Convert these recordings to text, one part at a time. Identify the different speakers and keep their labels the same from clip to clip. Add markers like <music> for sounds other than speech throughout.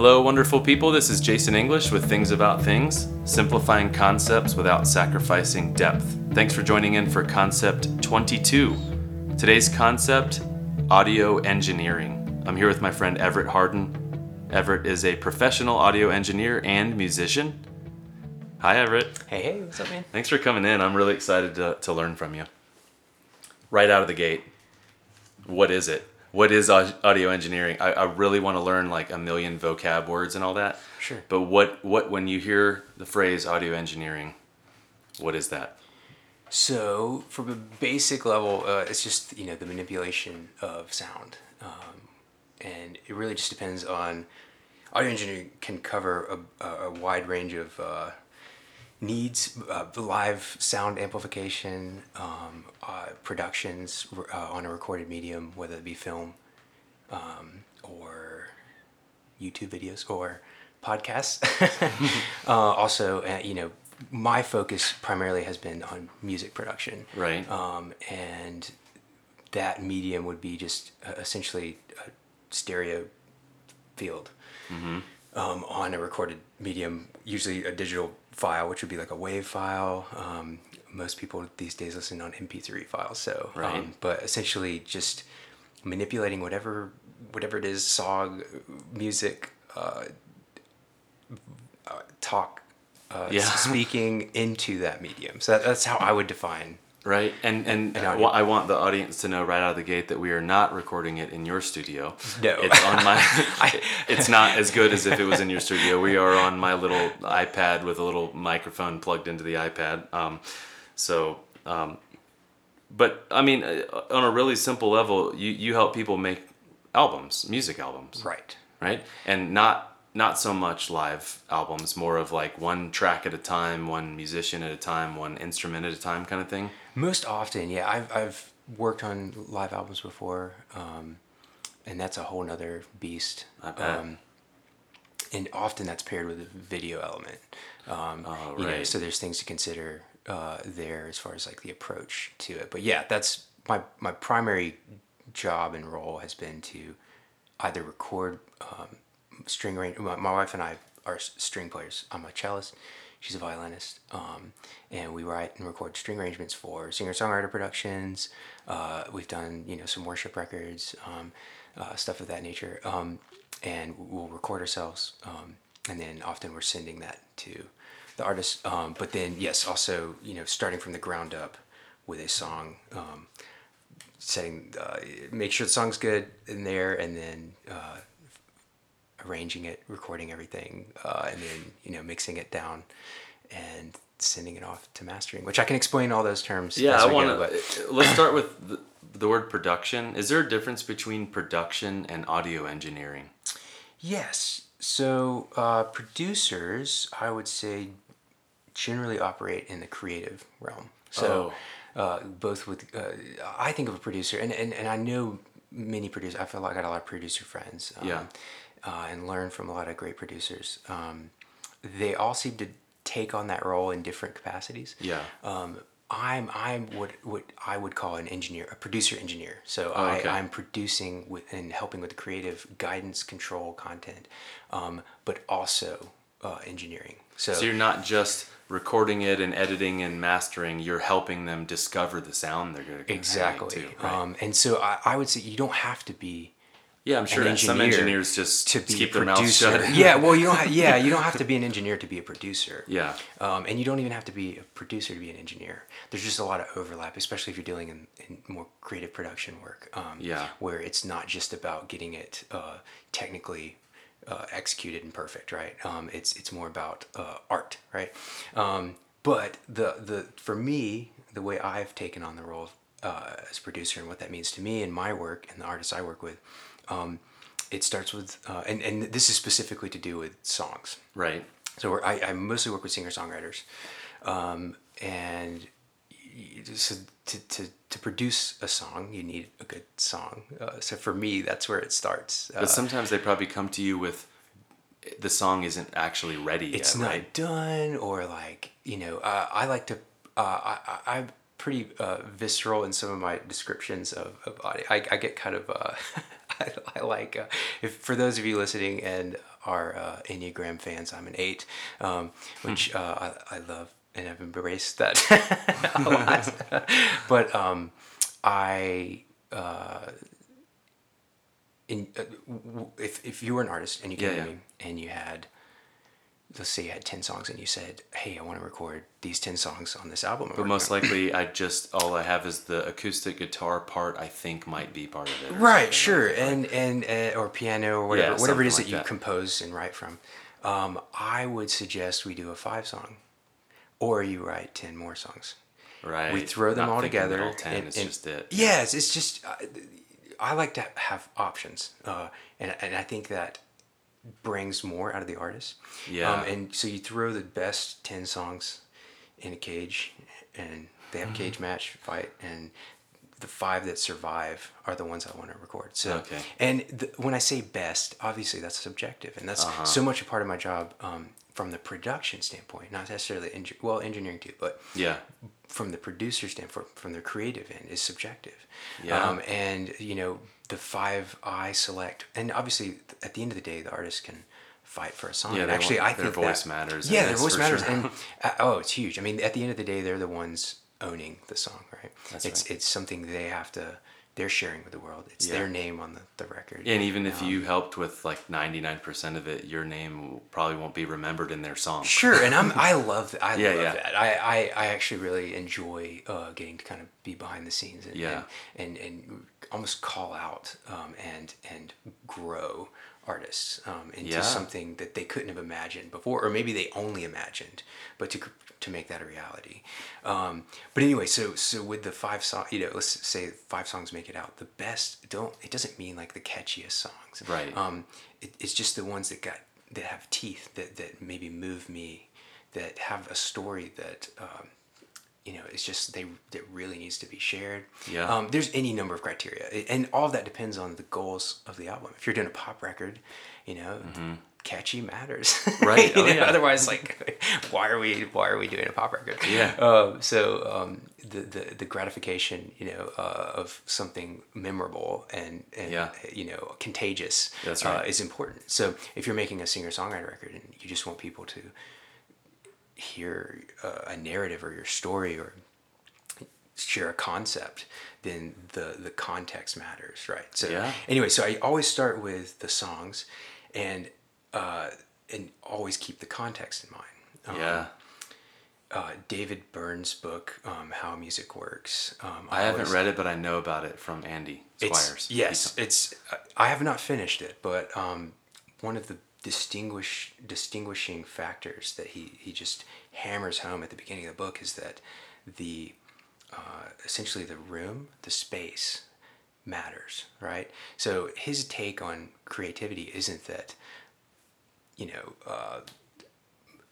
Speaker 1: Hello, wonderful people. This is Jason English with Things About Things, simplifying concepts without sacrificing depth. Thanks for joining in for Concept 22. Today's concept audio engineering. I'm here with my friend Everett Harden. Everett is a professional audio engineer and musician. Hi, Everett.
Speaker 2: Hey, hey, what's up, man?
Speaker 1: Thanks for coming in. I'm really excited to, to learn from you. Right out of the gate, what is it? What is audio engineering? I, I really want to learn like a million vocab words and all that.
Speaker 2: Sure.
Speaker 1: But what, what when you hear the phrase audio engineering, what is that?
Speaker 2: So, from a basic level, uh, it's just you know the manipulation of sound, um, and it really just depends on. Audio engineering can cover a, a wide range of uh, needs, uh, live sound amplification, um, uh, productions uh, on a recorded medium, whether it be film um, or YouTube videos or podcasts. <laughs> <laughs> uh, also, uh, you know, my focus primarily has been on music production.
Speaker 1: Right.
Speaker 2: Um, and that medium would be just uh, essentially a stereo field um, on a recorded medium, usually a digital file, which would be like a WAV file. Um, most people these days listen on MP3 files. So,
Speaker 1: Right.
Speaker 2: um, but essentially just manipulating whatever whatever it is, song, music, uh, uh, talk, uh,
Speaker 1: Yeah. <laughs>
Speaker 2: speaking into that medium. So that, that's how I would define.
Speaker 1: Right. And and
Speaker 2: And.
Speaker 1: I want the audience to know right out of the gate that we are not recording it in your studio.
Speaker 2: No.
Speaker 1: It's on my <laughs> <laughs> It's not as good as if it was in your studio. We are on my little iPad with a little microphone plugged into the iPad. Um, so um, but I mean uh, on a really simple level, you you help people make albums, music albums.
Speaker 2: Right.
Speaker 1: Right? And not not so much live albums, more of like one track at a time, one musician at a time, one instrument at a time kind of thing.
Speaker 2: Most often, yeah. I've, I've worked on live albums before, um, and that's a whole nother beast.
Speaker 1: I bet.
Speaker 2: Um, and often that's paired with a video element. Um,
Speaker 1: Oh,
Speaker 2: you know,
Speaker 1: right.
Speaker 2: so there's things to consider uh, there as far as like the approach to it. But yeah, that's my my primary job and role has been to either record um, string arrange. My, my wife and I are string players. I'm a cellist. She's a violinist, um, and we write and record string arrangements for singer-songwriter productions. Uh, we've done, you know, some worship records, um, uh, stuff of that nature, um, and we'll record ourselves, um, and then often we're sending that to the artist. Um, but then, yes, also, you know, starting from the ground up with a song, setting, uh, make sure the song's good in there, and then uh, arranging it, recording everything, uh, and then you know mixing it down and sending it off to mastering. Which I can explain all those terms.
Speaker 1: Yeah, I want to. <clears throat> Let's start with the, the word production. Is there a difference between production and audio engineering?
Speaker 2: Yes. So uh, producers, I would say, generally operate in the creative realm. So uh, both with, uh, I think of a producer, and, and, and I know many producers. I feel like I got a lot of producer friends. Um,
Speaker 1: Yeah.
Speaker 2: Uh, and learn from a lot of great producers. Um, they all seem to take on that role in different capacities.
Speaker 1: Yeah.
Speaker 2: Um, I'm I'm what what I would call an engineer, a producer engineer. So
Speaker 1: Oh, okay.
Speaker 2: I, I'm producing with and helping with the creative guidance, control, content, um, but also uh, engineering. So,
Speaker 1: So you're not just recording it and editing and mastering. You're helping them discover the sound they're going to
Speaker 2: exactly.
Speaker 1: Right?
Speaker 2: um, and so I, I would say you don't have to be
Speaker 1: yeah, I'm sure that some engineers just
Speaker 2: to be
Speaker 1: keep their mouths shut.
Speaker 2: yeah, well, you don't. Ha- yeah, you don't have to be an engineer to be a producer. <laughs>
Speaker 1: Yeah.
Speaker 2: Um, and you don't even have to be a producer to be an engineer. There's just a lot of overlap, especially if you're dealing in, in more creative production work. Um,
Speaker 1: Yeah.
Speaker 2: Where it's not just about getting it uh, technically uh, executed and perfect, right? Um, it's it's more about uh, art, right? Um, but the the for me, the way I've taken on the role of, uh, as producer and what that means to me and my work and the artists I work with, um, it starts with uh, and and this is specifically to do with songs.
Speaker 1: Right.
Speaker 2: So we're, I, I mostly work with singer songwriters, um, and so to, to to produce a song, you need a good song. Uh, so for me, that's where it starts. Uh,
Speaker 1: But sometimes they probably come to you with the song isn't actually ready yet.
Speaker 2: it's
Speaker 1: yet,
Speaker 2: not
Speaker 1: right?
Speaker 2: done, or like you know, uh, I like to. Uh, I, I, I'm pretty uh, visceral in some of my descriptions of, of audio. I, I get kind of. <laughs> I, <laughs> I like uh, if for those of you listening and are uh, Enneagram fans, I'm an eight, um, which uh, I, I love and I've embraced that <laughs> a lot. <laughs> but um, I, uh, in, uh, w- if, if you were an artist and you came
Speaker 1: Yeah,
Speaker 2: to
Speaker 1: yeah.
Speaker 2: me and you had, let's say you had 10 songs and you said, hey, I want to record these 10 songs on this album.
Speaker 1: But most
Speaker 2: on."
Speaker 1: likely, I just all I have is the acoustic guitar part. I think might be part of it.
Speaker 2: right sure and and uh, or piano or whatever
Speaker 1: Yeah,
Speaker 2: whatever it is
Speaker 1: something
Speaker 2: that
Speaker 1: like
Speaker 2: you
Speaker 1: that.
Speaker 2: compose and write from um, i would suggest we do a five song or you write 10 more songs
Speaker 1: right.
Speaker 2: we throw them
Speaker 1: Not
Speaker 2: all together
Speaker 1: middle Ten
Speaker 2: and-
Speaker 1: is
Speaker 2: and-
Speaker 1: just it.
Speaker 2: yeah it's, it's just I, I like to have options uh, and, and i think that brings more out of the artist
Speaker 1: Yeah.
Speaker 2: um, and so you throw the best 10 songs in a cage and they
Speaker 1: Mm-hmm.
Speaker 2: have a cage match fight and the five that survive are the ones I want to record. So,
Speaker 1: Okay.
Speaker 2: and the, when I say best, obviously that's subjective, and that's
Speaker 1: Uh-huh.
Speaker 2: so much a part of my job um, from the production standpoint, not necessarily well engineering too, but
Speaker 1: Yeah.
Speaker 2: from the producer standpoint, from the creative end, is subjective.
Speaker 1: Yeah.
Speaker 2: Um, and you know, the five I select, and obviously at the end of the day, the artist can fight for a song.
Speaker 1: Yeah,
Speaker 2: actually,
Speaker 1: want-
Speaker 2: I
Speaker 1: their
Speaker 2: think
Speaker 1: voice
Speaker 2: that-
Speaker 1: matters
Speaker 2: Yeah, their voice matters,
Speaker 1: sure.
Speaker 2: and <laughs> uh, oh, it's huge. I mean, at the end of the day, they're the ones owning the song, right?
Speaker 1: That's
Speaker 2: it's
Speaker 1: right.
Speaker 2: it's something they have to. They're sharing with the world. It's
Speaker 1: Yeah.
Speaker 2: their name on the, the record.
Speaker 1: And even if
Speaker 2: Um,
Speaker 1: you helped with like ninety nine percent of it, your name probably won't be remembered in their song.
Speaker 2: Sure, and I'm <laughs> I love that. I
Speaker 1: Yeah,
Speaker 2: love
Speaker 1: yeah.
Speaker 2: that. I, I, I actually really enjoy uh, getting to kind of be behind the scenes and
Speaker 1: Yeah.
Speaker 2: and, and, and almost call out um, and and grow artists um, into
Speaker 1: Yeah.
Speaker 2: something that they couldn't have imagined before, or maybe they only imagined, but to to make that a reality. Um, but anyway, so so with the five song, you know, let's say five songs make it out. The best don't. It doesn't mean like the catchiest songs.
Speaker 1: Right.
Speaker 2: Um, it, it's just the ones that got that have teeth that that maybe move me, that have a story that. Um, you know, it's just they that really needs to be shared.
Speaker 1: Yeah.
Speaker 2: Um, there's any number of criteria, and all of that depends on the goals of the album. If you're doing a pop record, you know, catchy matters. <laughs>
Speaker 1: Right. Oh, yeah.
Speaker 2: Otherwise, like, <laughs> why are we why are we doing a pop record?
Speaker 1: Yeah.
Speaker 2: Um, so um, the, the the gratification, you know, uh, of something memorable and and
Speaker 1: Yeah.
Speaker 2: you know contagious
Speaker 1: That's
Speaker 2: uh, is important. So if you're making a singer songwriter record and you just want people to hear uh, a narrative or your story or share a concept, then the the context matters, right? So
Speaker 1: Yeah.
Speaker 2: anyway, so I always start with the songs, and uh, and always keep the context in mind. Um,
Speaker 1: Yeah.
Speaker 2: uh, David Byrne's book, um, How Music Works. Um,
Speaker 1: I haven't
Speaker 2: always-
Speaker 1: read it, but I know about it from Andy
Speaker 2: it's,
Speaker 1: Squires.
Speaker 2: Yes, it's. I have not finished it, but um, one of the distinguish distinguishing factors that he he just hammers home at the beginning of the book is that the uh, essentially the room, the space matters, right? So his take on creativity isn't that you know. Uh,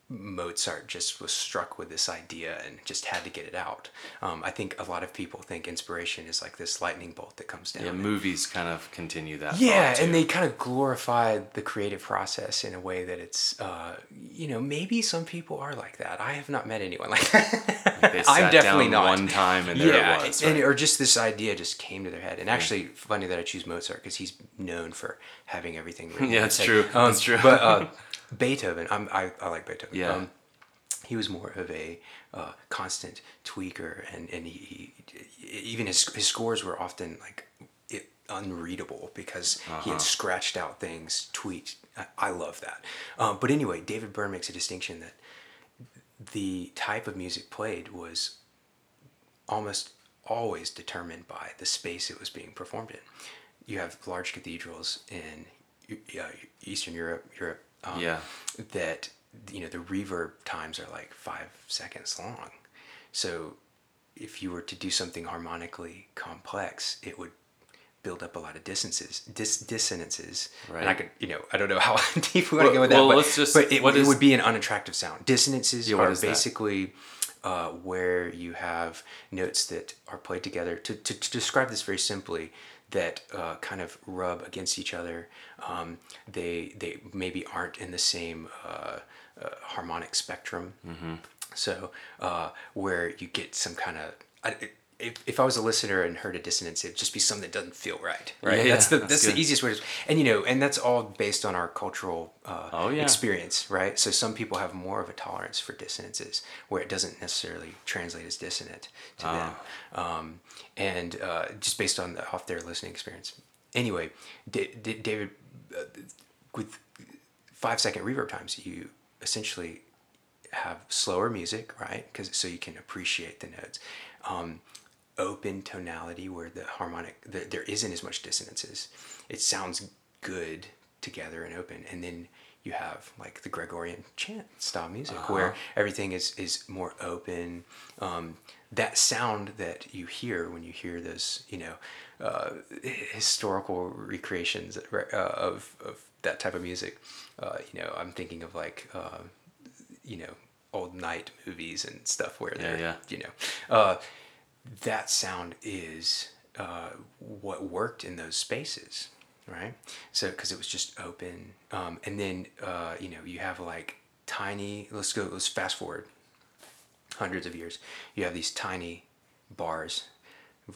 Speaker 2: Mozart just was struck with this idea and just had to get it out. Um, I think a lot of people think inspiration is like this lightning bolt that comes down.
Speaker 1: Yeah, movies kind of continue that.
Speaker 2: yeah, and they kind of glorify the creative process in a way that it's, uh, you know, maybe some people are like that. I have not met anyone like that. <laughs>
Speaker 1: Sat
Speaker 2: I'm definitely
Speaker 1: down
Speaker 2: not.
Speaker 1: one time and there it
Speaker 2: yeah,
Speaker 1: was,
Speaker 2: and,
Speaker 1: right?
Speaker 2: or just this idea just came to their head. And actually, funny that I choose Mozart because he's known for having everything. <laughs> written
Speaker 1: Yeah, it's true.
Speaker 2: Um,
Speaker 1: That's true.
Speaker 2: But uh, <laughs> Beethoven, I'm, I I like Beethoven.
Speaker 1: Yeah.
Speaker 2: Um, he was more of a uh, constant tweaker, and and he, he even his his scores were often like it, unreadable because he
Speaker 1: Uh-huh.
Speaker 2: had scratched out things, tweaked. I, I love that. Um, but anyway, David Byrne makes a distinction that the type of music played was almost always determined by the space it was being performed in. You have large cathedrals in uh, Eastern Europe, Europe, um,
Speaker 1: Yeah.
Speaker 2: that you know the reverb times are like five seconds long. So if you were to do something harmonically complex, it would build up a lot of dissonances, dis- dissonances. And I could, you know, I don't know <laughs> how deep we want to go with that,
Speaker 1: well,
Speaker 2: but,
Speaker 1: let's just-
Speaker 2: but it,
Speaker 1: what
Speaker 2: it
Speaker 1: is-
Speaker 2: would be an unattractive sound. Dissonances
Speaker 1: Yeah,
Speaker 2: are basically uh, where you have notes that are played together. To, to, to describe this very simply, that uh, kind of rub against each other. Um, they they maybe aren't in the same uh, uh, harmonic spectrum.
Speaker 1: Mm-hmm.
Speaker 2: So uh, where you get some kind of if, if I was a listener and heard a dissonance, it'd just be something that doesn't feel right. Right.
Speaker 1: Yeah,
Speaker 2: that's the
Speaker 1: that's
Speaker 2: that's, the easiest way to, and you know, and that's all based on our cultural uh,
Speaker 1: Oh, yeah.
Speaker 2: experience, right? So some people have more of a tolerance for dissonances where it doesn't necessarily translate as dissonant to them,
Speaker 1: Ah.
Speaker 2: um, and uh, just based on the off their listening experience. Anyway, D- D- David, uh, with five second reverb times, you essentially have slower music, right? Because so you can appreciate the notes. Um, open tonality where the harmonic the, there isn't as much dissonances. It sounds good together and open, and then you have like the Gregorian chant style music where everything is is more open. Um, that sound that you hear when you hear those, you know, uh, historical recreations uh, of of that type of music. Uh, you know, I'm thinking of like. Uh, you know old knight movies and stuff where they're
Speaker 1: yeah.
Speaker 2: you know uh, that sound is uh, what worked in those spaces right? So because it was just open um, and then uh, you know you have like tiny let's go let's fast forward hundreds of years. You have these tiny bars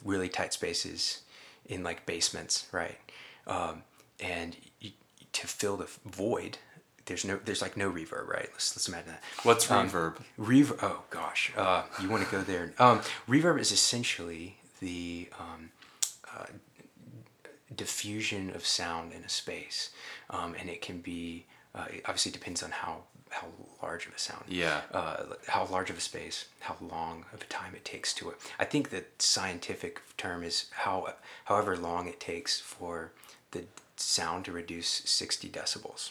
Speaker 2: really tight spaces in like basements right? Um, and you, to fill the void there's no there's like no reverb right let's let's imagine that
Speaker 1: What's
Speaker 2: Um,
Speaker 1: reverb?
Speaker 2: Reverb. Oh gosh, uh, you want to go there? Um, reverb is essentially the um, uh, diffusion of sound in a space, um, and it can be uh, it obviously depends on how how large of a sound.
Speaker 1: Yeah.
Speaker 2: Uh, how large of a space, how long of a time it takes to it. I think the scientific term is how however long it takes for the sound to reduce sixty decibels.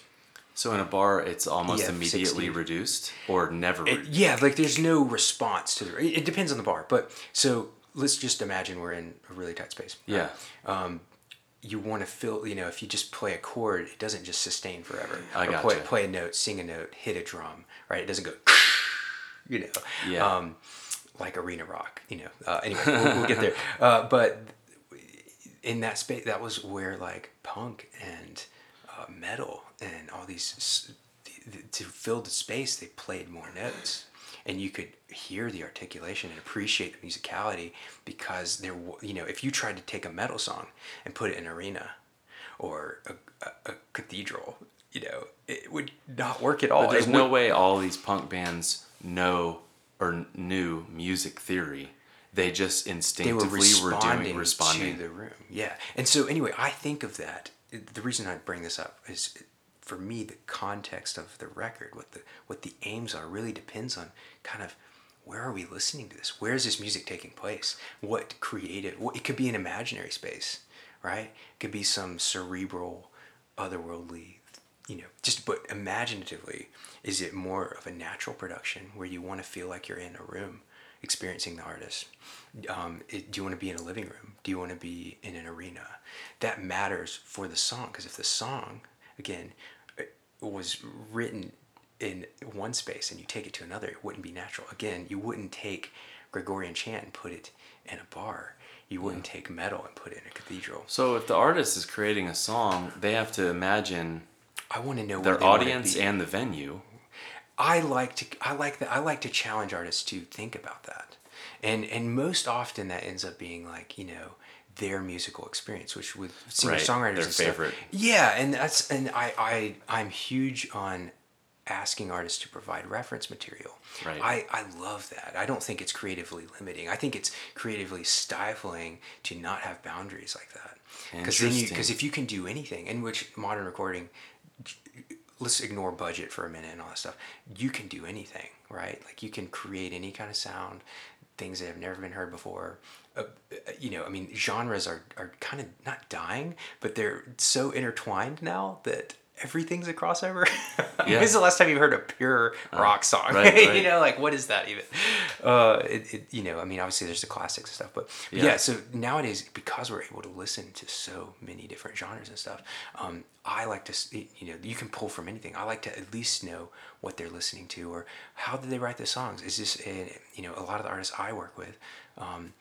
Speaker 1: So in a bar, it's almost
Speaker 2: Yeah,
Speaker 1: immediately
Speaker 2: 60.
Speaker 1: reduced or never.
Speaker 2: It-
Speaker 1: re-
Speaker 2: yeah, like there's no response to the. It, it depends on the bar, but so let's just imagine we're in a really tight space. right?
Speaker 1: yeah.
Speaker 2: You want to fill. You know, if you just play a chord, it doesn't just sustain forever.
Speaker 1: I
Speaker 2: or
Speaker 1: gotcha.
Speaker 2: play, play a note, sing a note, hit a drum. Right? It doesn't go. <laughs> You know.
Speaker 1: Yeah.
Speaker 2: Um, like arena rock. You know. Uh, anyway, we'll, we'll get there. <laughs> Uh, but in that space, that was where like punk and uh, metal and all these s- th- th- to fill the space, they played more notes, and you could hear the articulation and appreciate the musicality because there, you know, if you tried to take a metal song and put it in an arena or a, a, a cathedral, you know, it would not work at all.
Speaker 1: But there's
Speaker 2: It
Speaker 1: no
Speaker 2: would-
Speaker 1: way all these punk bands know or knew music theory. They just
Speaker 2: they were
Speaker 1: instinctively were, doing responding.
Speaker 2: to the room. Yeah, and so anyway, I think of that. The reason I bring this up is, for me, the context of the record, what the what the aims are, really depends on kind of where are we listening to this? Where is this music taking place? What creative? What, it could be an imaginary space, right? It could be some cerebral, otherworldly you know, just but imaginatively, is it more of a natural production where you want to feel like you're in a room experiencing the artist? Um, it, do you want to be in a living room? Do you want to be in an arena? That matters for the song because if the song, again, was written in one space and you take it to another, it wouldn't be natural. Again, you wouldn't take Gregorian chant and put it in a bar. You wouldn't take metal and put it in a cathedral.
Speaker 1: So if the artist is creating a song, they have to imagine
Speaker 2: I want to know
Speaker 1: their audience and the venue.
Speaker 2: I like to I like that I like to challenge artists to think about that. And and most often that ends up being like, you know, their musical experience, which with singer songwriters
Speaker 1: Right, their
Speaker 2: and stuff- Yeah, and that's and I, I I'm huge on asking artists to provide reference material.
Speaker 1: Right.
Speaker 2: I, I love that. I don't think it's creatively limiting. I think it's creatively stifling to not have boundaries like that. Because then you because if you can do anything, in which modern recording let's ignore budget for a minute and all that stuff. You can do anything, right? Like you can create any kind of sound, things that have never been heard before. Uh, uh, you know, I mean, genres are, are kind of not dying, but they're so intertwined now that everything's a crossover. <laughs>
Speaker 1: Yeah.
Speaker 2: When's the last time you heard a pure rock song?
Speaker 1: right, <laughs>
Speaker 2: you know, like what is that even? Uh, it, it, you know, I mean, obviously there's the classics and stuff, but
Speaker 1: Yeah.
Speaker 2: yeah. So nowadays, because we're able to listen to so many different genres and stuff, um, I like to, you know, you can pull from anything. I like to at least know what they're listening to or how did they write the songs. Is this, a, you know, a lot of the artists I work with. Um,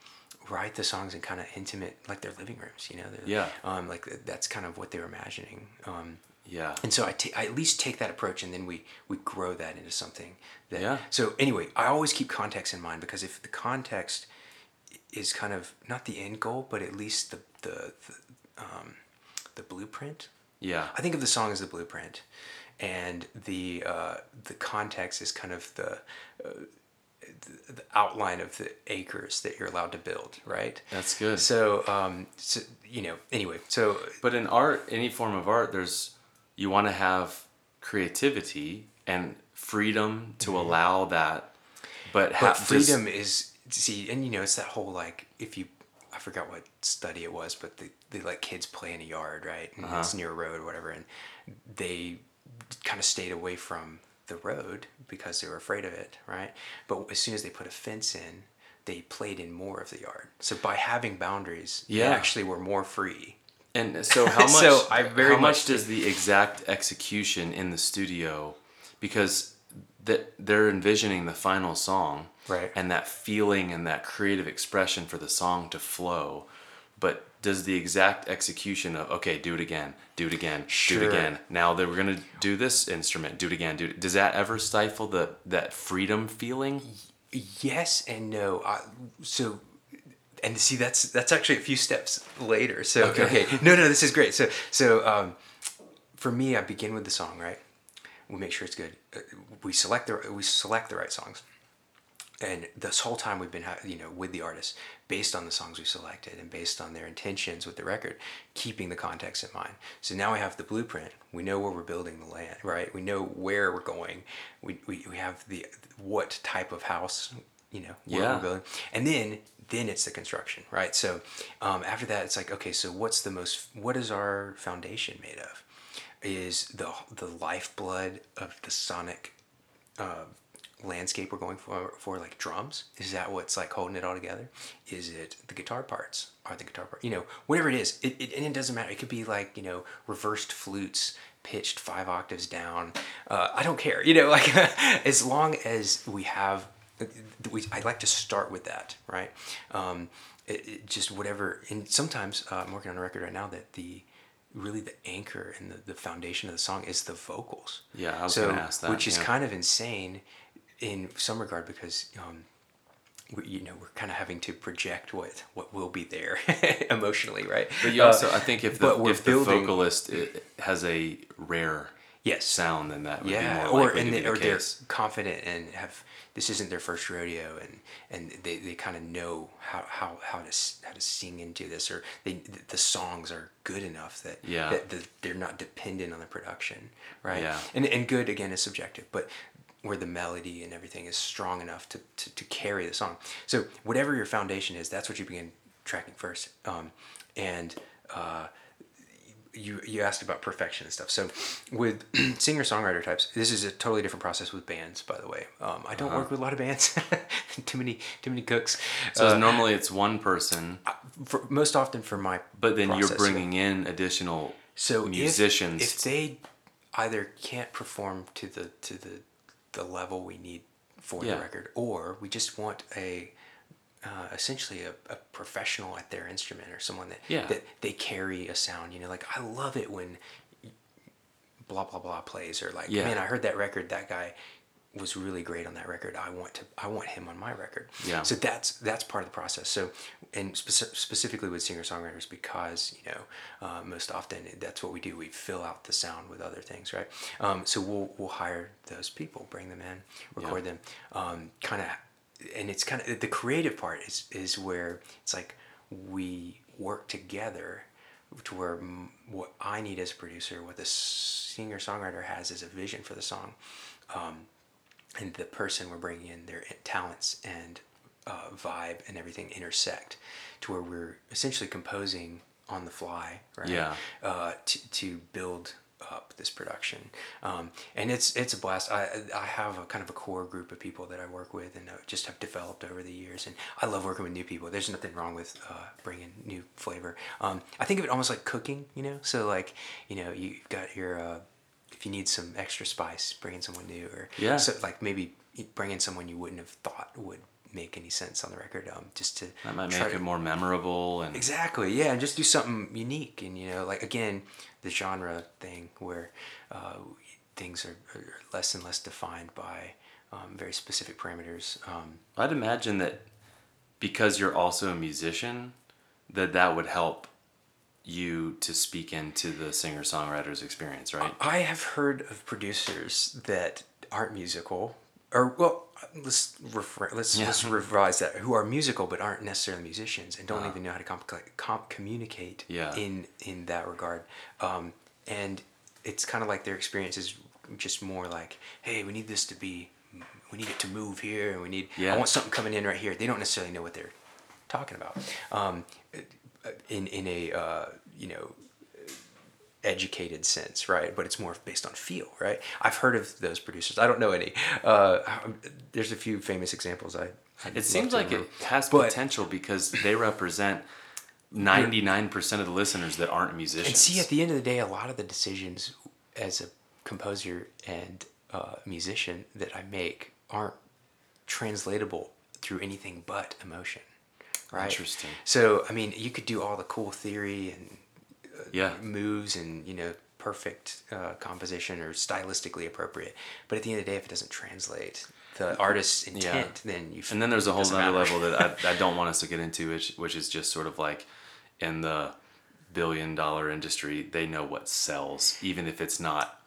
Speaker 2: write the songs in kind of intimate like their living rooms you know they're-
Speaker 1: Yeah.
Speaker 2: um like that's kind of what they were imagining um
Speaker 1: Yeah.
Speaker 2: and so I ta- I at least take that approach and then we we grow that into something that
Speaker 1: Yeah.
Speaker 2: so anyway i always keep context in mind because if the context is kind of not the end goal, but at least the the the, um, the blueprint.
Speaker 1: Yeah.
Speaker 2: I think of the song as the blueprint, and the uh, the context is kind of the, uh, the outline of the acres that you're allowed to build, right?
Speaker 1: That's good.
Speaker 2: So, um, so you know, anyway, so
Speaker 1: But in art, any form of art, there's you want to have creativity and freedom to allow that. But,
Speaker 2: Mm-hmm. but freedom is see, and you know, it's that whole like if you. I forgot what study it was, but they, they let kids play in a yard, right? And
Speaker 1: Uh-huh.
Speaker 2: it's near a road or whatever, and they kind of stayed away from the road because they were afraid of it, right? But as soon as they put a fence in, they played in more of the yard. So by having boundaries, they
Speaker 1: Yeah.
Speaker 2: actually were more free.
Speaker 1: And so how <laughs> much
Speaker 2: So I very
Speaker 1: how much
Speaker 2: much
Speaker 1: does the exact execution in the studio because that they're envisioning the final song
Speaker 2: Right.
Speaker 1: and that feeling and that creative expression for the song to flow but does the exact execution of okay do it again do it again do it again now that we're going to do this instrument do it again do it does that ever stifle the that freedom feeling
Speaker 2: Yes and no. I, so, and see, that's that's actually a few steps later. So,
Speaker 1: Okay.
Speaker 2: okay, no, no, this is great. So, so um, for me, I begin with the song, right? We make sure it's good. Uh, We select the we select the right songs, and this whole time we've been, you know, with the artist, based on the songs we selected and based on their intentions with the record, keeping the context in mind. So now we have the blueprint. We know where we're building the land, right? We know where we're going. We, we, we have the what type of house, you know,
Speaker 1: Yeah.
Speaker 2: we're building, and then then it's the construction, right? So um, after that, it's like okay, so what's the most? What is our foundation made of? Is the the lifeblood of the sonic uh, landscape we're going for for like drums? Is that what's like holding it all together? Is it the guitar parts? Are the guitar part you know whatever it is it, it and it doesn't matter. It could be like you know reversed flutes pitched five octaves down. Uh, i don't care you know <laughs> like as long as we have we, i like to start with that right? Um, it, it just whatever and sometimes uh, i'm working on a record right now that the really the anchor and the, the foundation of the song is the vocals.
Speaker 1: Yeah, I was
Speaker 2: so,
Speaker 1: gonna ask that,
Speaker 2: which is
Speaker 1: yeah.
Speaker 2: kind of insane in some regard because um, we, you know we're kind of having to project what what will be there <laughs> emotionally, right?
Speaker 1: but you
Speaker 2: Uh,
Speaker 1: also i think if the if the vocalist i- has a rare
Speaker 2: yes,
Speaker 1: sound then that would
Speaker 2: yeah,
Speaker 1: be more
Speaker 2: or and
Speaker 1: to
Speaker 2: they,
Speaker 1: the
Speaker 2: or they're confident and have this isn't their first rodeo and and they, they kind of know how, how how to how to sing into this or they the songs are good enough that
Speaker 1: Yeah.
Speaker 2: that, that they're not dependent on the production right
Speaker 1: Yeah.
Speaker 2: and and good again is subjective but where the melody and everything is strong enough to, to, to carry the song so whatever your foundation is that's what you begin tracking first um, and uh, you you asked about perfection and stuff. So with <clears throat> singer songwriter types, this is a totally different process with bands. By the way, um, I don't work with a lot of bands. <laughs> too many too many cooks.
Speaker 1: so
Speaker 2: Uh,
Speaker 1: normally it's one person
Speaker 2: for, most often for my
Speaker 1: but then you're
Speaker 2: process,
Speaker 1: bringing in additional
Speaker 2: so if-
Speaker 1: musicians
Speaker 2: If, they either can't perform to the to the the level we need for
Speaker 1: Yeah.
Speaker 2: the record, or we just want a uh, essentially a, a professional at their instrument or someone that
Speaker 1: Yeah.
Speaker 2: that they carry a sound. You know, like I love it when blah blah blah plays or like
Speaker 1: Yeah.
Speaker 2: man, I heard that record. That guy was really great on that record. I want to I want him on my record.
Speaker 1: Yeah.
Speaker 2: So that's that's part of the process. So and speci- specifically with singer songwriters because you know uh, most often that's what we do. We fill out the sound with other things, right? Um, so we'll we'll hire those people, bring them in, record them, um, kind of, and it's kind of the creative part is is where it's like we work together to where what I need as a producer, what the singer songwriter has as a vision for the song, um, and the person we're bringing in, their talents and uh, vibe and everything intersect, to where we're essentially composing on the fly, right?
Speaker 1: Yeah.
Speaker 2: Uh, to to build up this production, um, and it's it's a blast. I I have a kind of a core group of people that I work with and uh, just have developed over the years, and I love working with new people. There's nothing wrong with uh, bringing new flavor. Um, I think of it almost like cooking, you know. So like you know you've got your uh, if you need some extra spice, bring in someone new, or
Speaker 1: Yeah.
Speaker 2: so like maybe bring in someone you wouldn't have thought would make any sense on the record, um, just to
Speaker 1: that might make
Speaker 2: to-
Speaker 1: it more memorable and
Speaker 2: Exactly. Yeah, and just do something unique, and you know, like again, the genre thing where uh, things are, are less and less defined by um, very specific parameters. Um,
Speaker 1: I'd imagine that because you're also a musician, that that would help you to speak into the singer songwriter's experience, right?
Speaker 2: I have heard of producers that aren't musical, or well, let's refer, let's
Speaker 1: Yeah.
Speaker 2: let's revise that. Who are musical but aren't necessarily musicians and don't
Speaker 1: Uh-huh.
Speaker 2: even know how to compli- com- communicate
Speaker 1: Yeah.
Speaker 2: in in that regard. Um, and it's kind of like their experience is just more like, hey, we need this to be, we need it to move here, and we need,
Speaker 1: Yeah.
Speaker 2: I want something coming in right here. They don't necessarily know what they're talking about. Um, in in a uh, you know educated sense, right? But it's more based on feel, right? I've heard of those producers. I don't know any. Uh, there's a few famous examples. I I'd
Speaker 1: It seems like it has
Speaker 2: But-
Speaker 1: potential because they <laughs> represent 99% of the listeners that aren't musicians.
Speaker 2: And see, at the end of the day, a lot of the decisions as a composer and uh, musician that I make aren't translatable through anything but emotion. Right.
Speaker 1: Interesting.
Speaker 2: So, I mean, you could do all the cool theory and
Speaker 1: yeah.
Speaker 2: moves and you know perfect uh, composition or stylistically appropriate, but at the end of the day, if it doesn't translate the artist's intent, then you.
Speaker 1: And then there's a whole other level that I, I don't want us to get into, <laughs> which, which is just sort of like in the billion dollar industry, they know what sells, even if it's not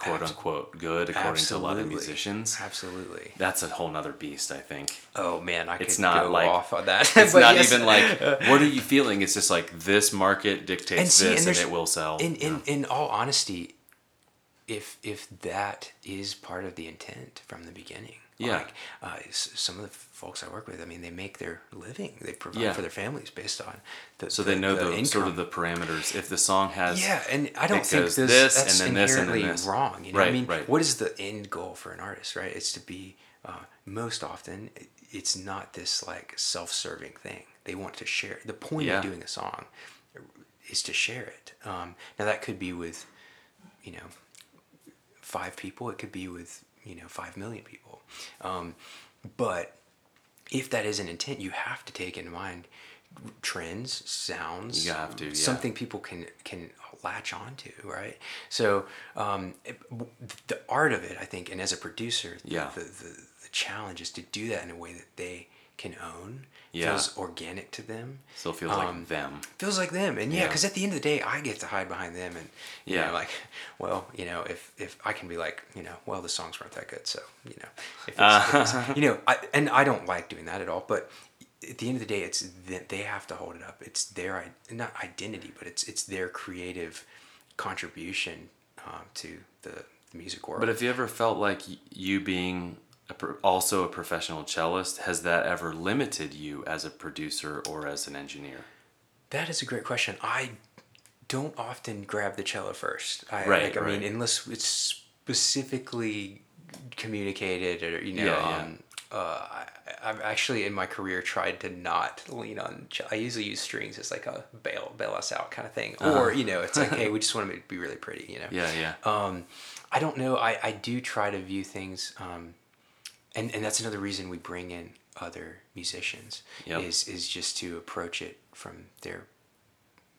Speaker 1: quote unquote good according to a lot of musicians.
Speaker 2: Absolutely.
Speaker 1: That's a whole nother beast, I think.
Speaker 2: Oh man, I
Speaker 1: It's
Speaker 2: could
Speaker 1: not
Speaker 2: go
Speaker 1: like-
Speaker 2: off on that.
Speaker 1: It's <laughs> not
Speaker 2: yes.
Speaker 1: even like, <laughs> what are you feeling? It's just like, this market dictates
Speaker 2: And see,
Speaker 1: this and,
Speaker 2: there's-
Speaker 1: it will sell.
Speaker 2: in
Speaker 1: Yeah.
Speaker 2: in in all honesty, if if that is part of the intent from the beginning,
Speaker 1: Yeah.
Speaker 2: like uh, some of the folks I work with, I mean, they make their living, they provide
Speaker 1: Yeah.
Speaker 2: for their families based on the
Speaker 1: so they know the, sort of the parameters. If the song has
Speaker 2: Yeah, and I don't think this,
Speaker 1: this,
Speaker 2: that's
Speaker 1: and then this, and
Speaker 2: inherently
Speaker 1: this.
Speaker 2: wrong. You know, I mean,
Speaker 1: right.
Speaker 2: what is the end goal for an artist? Right, it's to be. Uh, most often, it's not this like self-serving thing. They want to share. The point
Speaker 1: Yeah.
Speaker 2: of doing a song is to share it. Um, now that could be with, you know, five people. It could be with you know five million people. Um, but if that is an intent, you have to take in mind trends, sounds.
Speaker 1: You have to, yeah.
Speaker 2: Something people can can latch onto, right? So um, it, the art of it, I think, and as a producer,
Speaker 1: Yeah.
Speaker 2: the, the the challenge is to do that in a way that they can own.
Speaker 1: Yeah.
Speaker 2: Feels organic to them.
Speaker 1: still feels
Speaker 2: Um,
Speaker 1: like them.
Speaker 2: feels like them and yeah
Speaker 1: Yeah.
Speaker 2: because at the end of the day i get to hide behind them and you
Speaker 1: Yeah.
Speaker 2: know like well you know if if i can be like you know well the songs weren't that good so you know if it's, if it's- you know I, and i don't like doing that at all but at the end of the day it's that they have to hold it up it's their not identity but it's it's their creative contribution um, to the, the music world
Speaker 1: But have you ever felt like you being also a professional cellist, has that ever limited you as a producer or as an engineer?
Speaker 2: That is a great question. I don't often grab the cello first. I,
Speaker 1: Right,
Speaker 2: like, I mean, unless it's specifically communicated or you know.
Speaker 1: Yeah, yeah.
Speaker 2: Um, uh, I, I've actually in my career tried to not lean on. cello. I usually use strings as like a bail bail us out kind of thing, or you know, it's like hey, <laughs> we just want to be really pretty, you know.
Speaker 1: Uh-huh. Yeah, yeah.
Speaker 2: Um, I don't know. I, I do try to view things, um, and and that's another reason we bring in other musicians
Speaker 1: Yep.
Speaker 2: is is just to approach it from their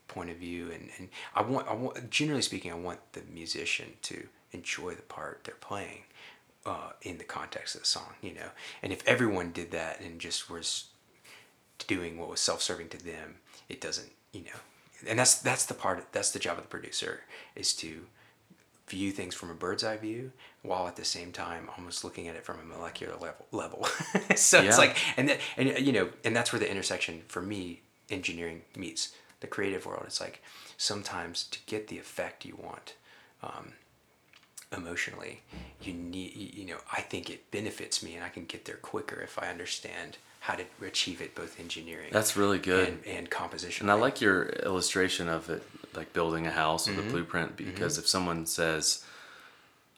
Speaker 2: point of view, and, and I want I want generally speaking, I want the musician to enjoy the part they're playing uh, in the context of the song, you know. And if everyone did that and just was doing what was self-serving to them, it doesn't, you know. And that's that's the part that's the job of the producer is to view things from a bird's eye view while at the same time almost looking at it from a molecular level level <laughs> so
Speaker 1: Yeah.
Speaker 2: it's like and that and you know and that's where the intersection for me engineering meets the creative world it's like sometimes to get the effect you want um, emotionally you need you you know i think it benefits me and i can get there quicker if i understand how to achieve it both engineering
Speaker 1: That's really good.
Speaker 2: and, and composition
Speaker 1: And I like your illustration of it, like building a house with
Speaker 2: Mm-hmm.
Speaker 1: a blueprint, because if someone says,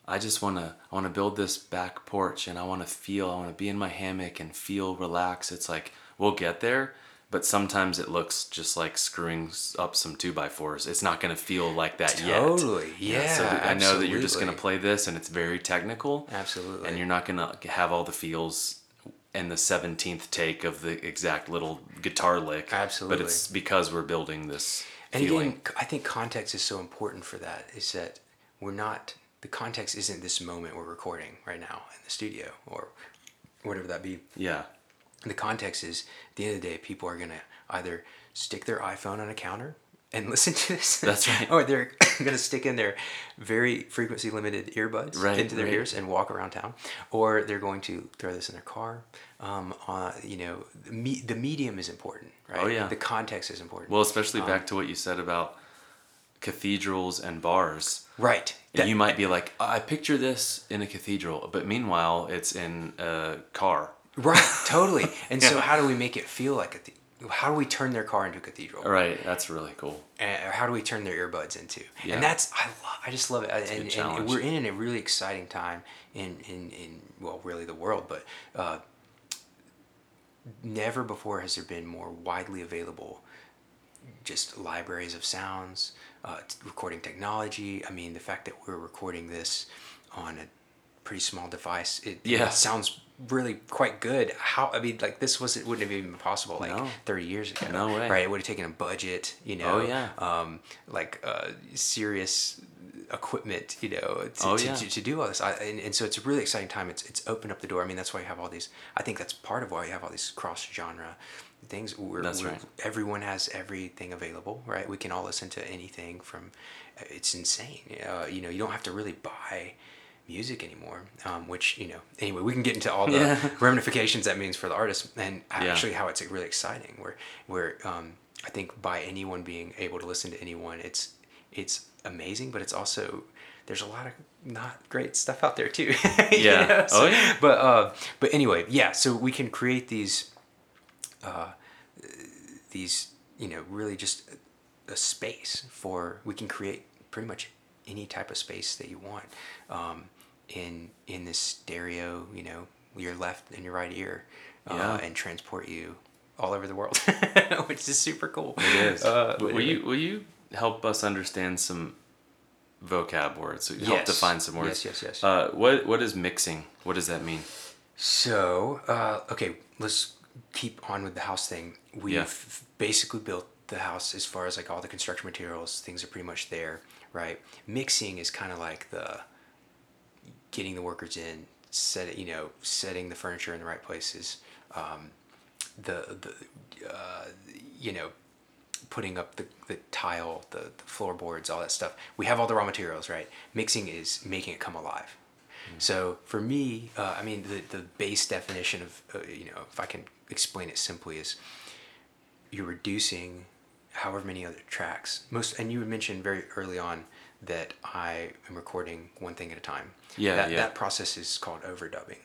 Speaker 1: "I just want to, I want to build this back porch, and I want to feel, I want to be in my hammock and feel relaxed," it's like we'll get there, but sometimes it looks just like screwing up some two by fours. It's not going to feel like that yet.
Speaker 2: Totally. Yeah,
Speaker 1: so I know that you're just going to play this, and it's very technical.
Speaker 2: Absolutely.
Speaker 1: And you're not going to have all the feels. In the 17th take of the exact little guitar lick.
Speaker 2: Absolutely.
Speaker 1: But it's because we're building this
Speaker 2: And
Speaker 1: feeling.
Speaker 2: again, I think context is so important for that. Is that we're not the context isn't this moment we're recording right now in the studio or whatever that be.
Speaker 1: yeah.
Speaker 2: the context is at the end of the day, people are gonna either stick their iPhone on a counter and <laughs> listen to this.
Speaker 1: That's right.
Speaker 2: or they're <laughs> gonna stick in their very frequency limited earbuds
Speaker 1: Right,
Speaker 2: into their
Speaker 1: right.
Speaker 2: ears and walk around town, or they're going to throw this in their car. Um, uh, you know, the, me- the medium is important, right?
Speaker 1: Oh, yeah.
Speaker 2: The context is important.
Speaker 1: Well, especially
Speaker 2: Um,
Speaker 1: back to what you said about cathedrals and bars.
Speaker 2: right.
Speaker 1: And
Speaker 2: That-
Speaker 1: you might be like, I picture this in a cathedral, but meanwhile, it's in a car.
Speaker 2: Right, totally. <laughs> And so, how do we make it feel like a? Th- how do we turn their car into a cathedral?
Speaker 1: Right. That's really cool.
Speaker 2: And, or how do we turn their earbuds into?
Speaker 1: Yeah.
Speaker 2: And that's I love. I just love it. And, and we're in a really exciting time in in in well, really the world, but uh, never before has there been more widely available just libraries of sounds, uh, recording technology. I mean, the fact that we're recording this on a pretty small device, it,
Speaker 1: Yeah.
Speaker 2: it sounds really quite good. How I mean, like this was it wouldn't have even been possible like
Speaker 1: No.
Speaker 2: thirty years ago.
Speaker 1: No way.
Speaker 2: Right? It would have taken a budget, you know.
Speaker 1: Oh, yeah.
Speaker 2: Um, like uh, serious equipment, you know, to,
Speaker 1: Oh,
Speaker 2: to,
Speaker 1: yeah.
Speaker 2: to, to do all this. I, and, and so it's a really exciting time. It's it's opened up the door. I mean, that's why you have all these. I think that's part of why you have all these cross genre things. Where,
Speaker 1: That's
Speaker 2: where
Speaker 1: right.
Speaker 2: Everyone has everything available, right? We can all listen to anything from. It's insane. Uh, you know, you don't have to really buy music anymore. Um, which you know, anyway, we can get into all the
Speaker 1: Yeah. <laughs>
Speaker 2: ramifications that means for the artist, and
Speaker 1: Yeah.
Speaker 2: actually how it's really exciting. Where where um, I think by anyone being able to listen to anyone, it's it's amazing, but it's also there's a lot of not great stuff out there too. <laughs>
Speaker 1: Yeah.
Speaker 2: know,
Speaker 1: Oh, yeah.
Speaker 2: But uh, but anyway, yeah. So we can create these uh, these you know really just a space for we can create pretty much any type of space that you want um, in in this stereo you know your left and your right ear uh,
Speaker 1: Yeah.
Speaker 2: and transport you all over the world <laughs> which is super cool
Speaker 1: It is.
Speaker 2: uh,
Speaker 1: will,
Speaker 2: anyway.
Speaker 1: you will you help us understand some vocab words? So help
Speaker 2: Yes.
Speaker 1: define some words.
Speaker 2: Yes, yes, yes.
Speaker 1: Uh, what what is mixing? What does that mean?
Speaker 2: So, uh, okay, let's keep on with the house thing. We've
Speaker 1: Yeah.
Speaker 2: basically built the house as far as like all the construction materials, things are pretty much there, right? Mixing is kind of like the getting the workers in, set you know, setting the furniture in the right places, um, the the uh, you know putting up the, the tile, the, the floorboards, all that stuff. We have all the raw materials, right? Mixing is making it come alive. So for me, uh, I mean, the, the base definition of, uh, you know, if I can explain it simply, is you're reducing however many other tracks. Most, and you had mentioned very early on that I am recording one thing at a time.
Speaker 1: Yeah,
Speaker 2: That,
Speaker 1: yeah.
Speaker 2: that process is called overdubbing,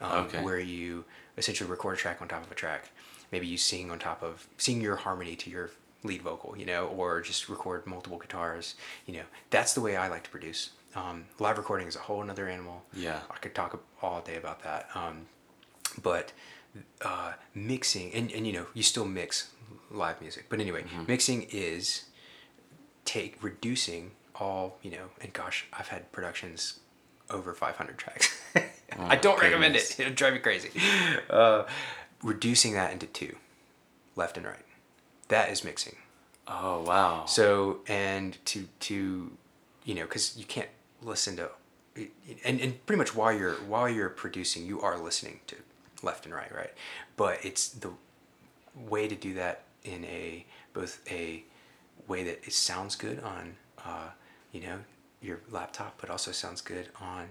Speaker 2: um,
Speaker 1: Okay.
Speaker 2: where you essentially record a track on top of a track. Maybe you sing on top of sing your harmony to your lead vocal, you know, or just record multiple guitars. You know, that's the way I like to produce. Um, live recording is a whole another animal.
Speaker 1: Yeah.
Speaker 2: I could talk all day about that. Um, but uh, mixing, and, and you know, you still mix live music. But anyway,
Speaker 1: Mm-hmm.
Speaker 2: mixing is take reducing all you know. And gosh, I've had productions over 500 tracks. <laughs> I don't recommend it. It'll drive me crazy. Uh, reducing that into two, left and right. That is mixing.
Speaker 1: Oh wow.
Speaker 2: So and to to you know because you can't listen to and, and pretty much while you're while you're producing you are listening to left and right right but it's the way to do that in a both a way that it sounds good on uh, you know your laptop but also sounds good on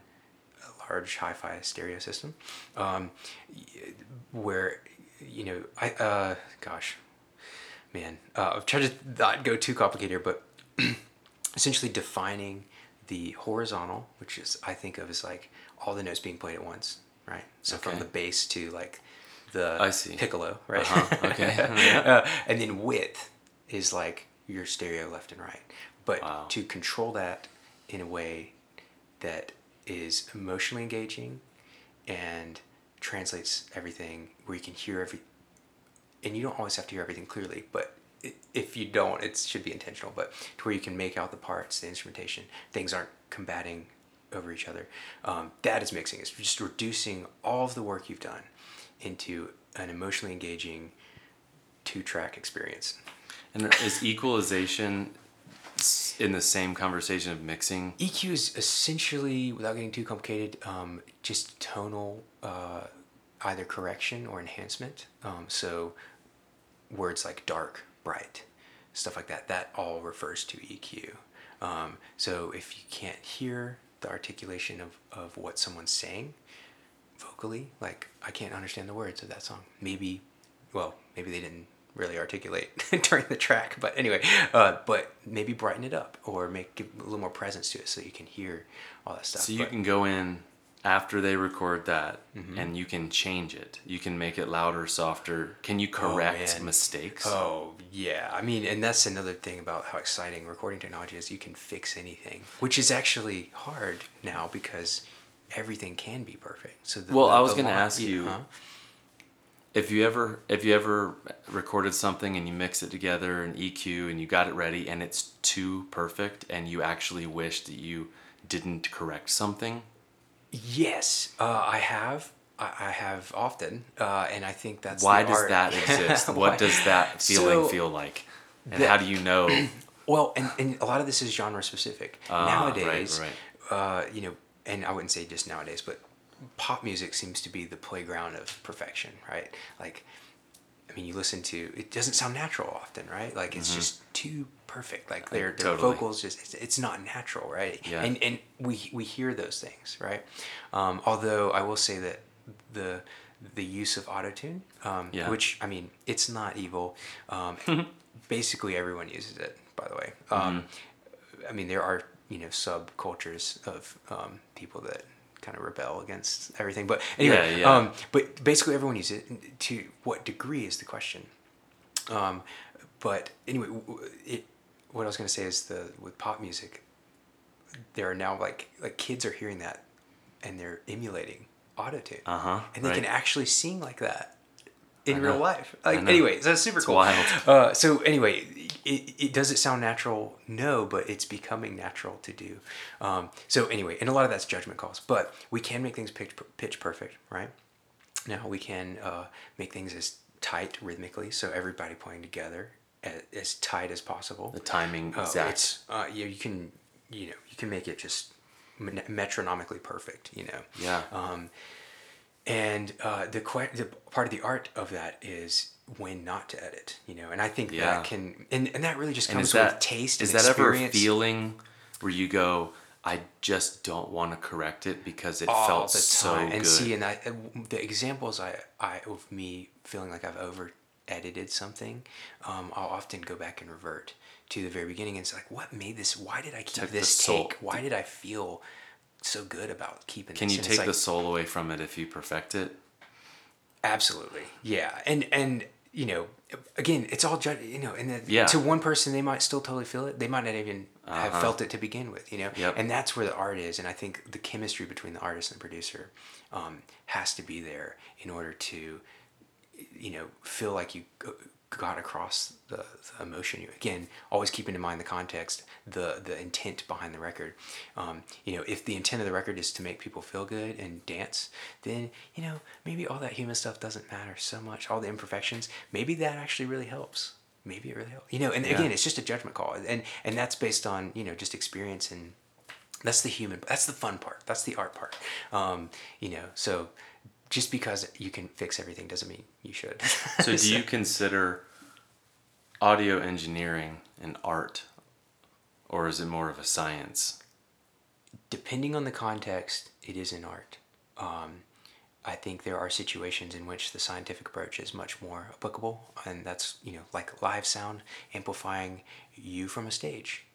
Speaker 2: a large hi-fi stereo system. Um, where you know i uh, gosh man uh, i've tried to not go too complicated here but <clears throat> essentially defining the horizontal which is i think of as like all the notes being played at once right? So from the bass to like the
Speaker 1: I see.
Speaker 2: piccolo right?
Speaker 1: Uh-huh, <laughs> okay, yeah.
Speaker 2: uh, and then width is like your stereo left and right. But
Speaker 1: Wow.
Speaker 2: to control that in a way that is emotionally engaging and translates everything where you can hear every and you don't always have to hear everything clearly but if you don't it should be intentional but to where you can make out the parts the instrumentation things aren't combating over each other. Um, that is mixing. It's just reducing all of the work you've done into an emotionally engaging two track experience
Speaker 1: and is equalization in the same conversation of mixing?
Speaker 2: EQ is essentially, without getting too complicated, um, just tonal. Uh, either correction or enhancement. Um, so words like dark, bright, stuff like that, that all refers to EQ. Um, so if you can't hear the articulation of, of what someone's saying vocally, like I can't understand the words of that song. Maybe, well, maybe they didn't really articulate <laughs> during the track, but anyway, uh, but maybe brighten it up or make give a little more presence to it so you can hear all that stuff.
Speaker 1: So you
Speaker 2: But-
Speaker 1: can go in after they record that
Speaker 2: Mm-hmm.
Speaker 1: and you can change it. You can make it louder, softer. Can you correct
Speaker 2: man.
Speaker 1: mistakes?
Speaker 2: Oh yeah, I mean, and that's another thing about how exciting recording technology is. You can fix anything, which is actually hard now because everything can be perfect. So the,
Speaker 1: Well,
Speaker 2: the-
Speaker 1: I was gonna ask you-
Speaker 2: huh?
Speaker 1: If you ever if you ever recorded something and you mix it together in EQ and you got it ready and it's too perfect and you actually wish that you didn't correct something,
Speaker 2: Yes, uh, I have. I, I have often, uh, and I think that's
Speaker 1: why does
Speaker 2: art.
Speaker 1: that exist? <laughs> What does that feeling
Speaker 2: So,
Speaker 1: feel like? And how do you know? <clears throat>
Speaker 2: Well, and, and a lot of this is genre specific.
Speaker 1: Right,
Speaker 2: nowadays,
Speaker 1: right.
Speaker 2: Uh, you know, and I wouldn't say just nowadays, but pop music seems to be the playground of perfection, right? Like, I mean, you listen to it doesn't sound natural often, right? Like it's just too perfect. Like their, their
Speaker 1: Mm-hmm. Totally.
Speaker 2: vocals just it's, it's not natural, right?
Speaker 1: Yeah.
Speaker 2: And and we we hear those things, right? Um, although I will say that the the use of autotune, um,
Speaker 1: Yeah.
Speaker 2: which I mean, it's not evil. Um, <laughs> basically, everyone uses it. By the way, um,
Speaker 1: Mm-hmm.
Speaker 2: I mean there are you know subcultures of um, people that kind of rebel against everything. But anyway,
Speaker 1: Yeah, yeah.
Speaker 2: Um, but basically everyone uses it. To what degree is the question? Um, but anyway, it. What I was going to say is the with pop music, there are now like like kids are hearing that, and they're emulating autotune,
Speaker 1: Uh-huh,
Speaker 2: and they can actually sing like that in real life. Like
Speaker 1: know.
Speaker 2: anyway, that's super
Speaker 1: It's
Speaker 2: cool.
Speaker 1: wild.
Speaker 2: Uh, so anyway, it, it does it sound natural? No, but it's becoming natural to do. Um, so anyway, and a lot of that's judgment calls, but we can make things pitch, pitch perfect, right? Now we can uh, make things as tight rhythmically, so everybody playing together as, as tight as possible.
Speaker 1: The timing
Speaker 2: Uh,
Speaker 1: exact.
Speaker 2: it's, uh, yeah, you can, you know, you can make it just metronomically perfect, you know.
Speaker 1: Yeah.
Speaker 2: Um, and uh, the, que- the part of the art of that is when not to edit, you know. And I think
Speaker 1: Yeah.
Speaker 2: that can, and, and that really just comes
Speaker 1: that
Speaker 2: with taste.
Speaker 1: Is
Speaker 2: and
Speaker 1: that ever a feeling where you go, I just don't want to correct it because it
Speaker 2: all
Speaker 1: felt so
Speaker 2: time.
Speaker 1: good.
Speaker 2: And see, and I, the examples I, I of me feeling like I've over edited something, um, I'll often go back and revert to the very beginning and it's like, what made this? Why did I keep
Speaker 1: Took
Speaker 2: this take? Why did I feel so good about keeping?
Speaker 1: Can
Speaker 2: this?
Speaker 1: you
Speaker 2: And
Speaker 1: take
Speaker 2: like,
Speaker 1: the soul away from it if you perfect it?
Speaker 2: Absolutely, yeah, and and you know, again, it's all. You know, and then
Speaker 1: Yeah.
Speaker 2: to one person, they might still totally feel it. They might not even have
Speaker 1: Uh-huh.
Speaker 2: felt it to begin with. You know,
Speaker 1: Yep.
Speaker 2: and that's where the art is. And I think the chemistry between the artist and the producer um, has to be there in order to, you know, feel like you g- got across the, the emotion. You again, always keeping in mind the context, the the intent behind the record. Um, you know, if the intent of the record is to make people feel good and dance, then you know maybe all that human stuff doesn't matter so much. All the imperfections, maybe that actually really helps. Maybe it really helps. You know, and
Speaker 1: Yeah.
Speaker 2: again, it's just a judgment call, and and that's based on you know just experience and that's the human that's the fun part that's the art part um, you know so just because you can fix everything doesn't mean you should
Speaker 1: So <laughs> do you consider audio engineering an art or is it more of a science?
Speaker 2: depending on the context it is an art um, i think there are situations in which the scientific approach is much more applicable and that's you know like live sound amplifying you from a stage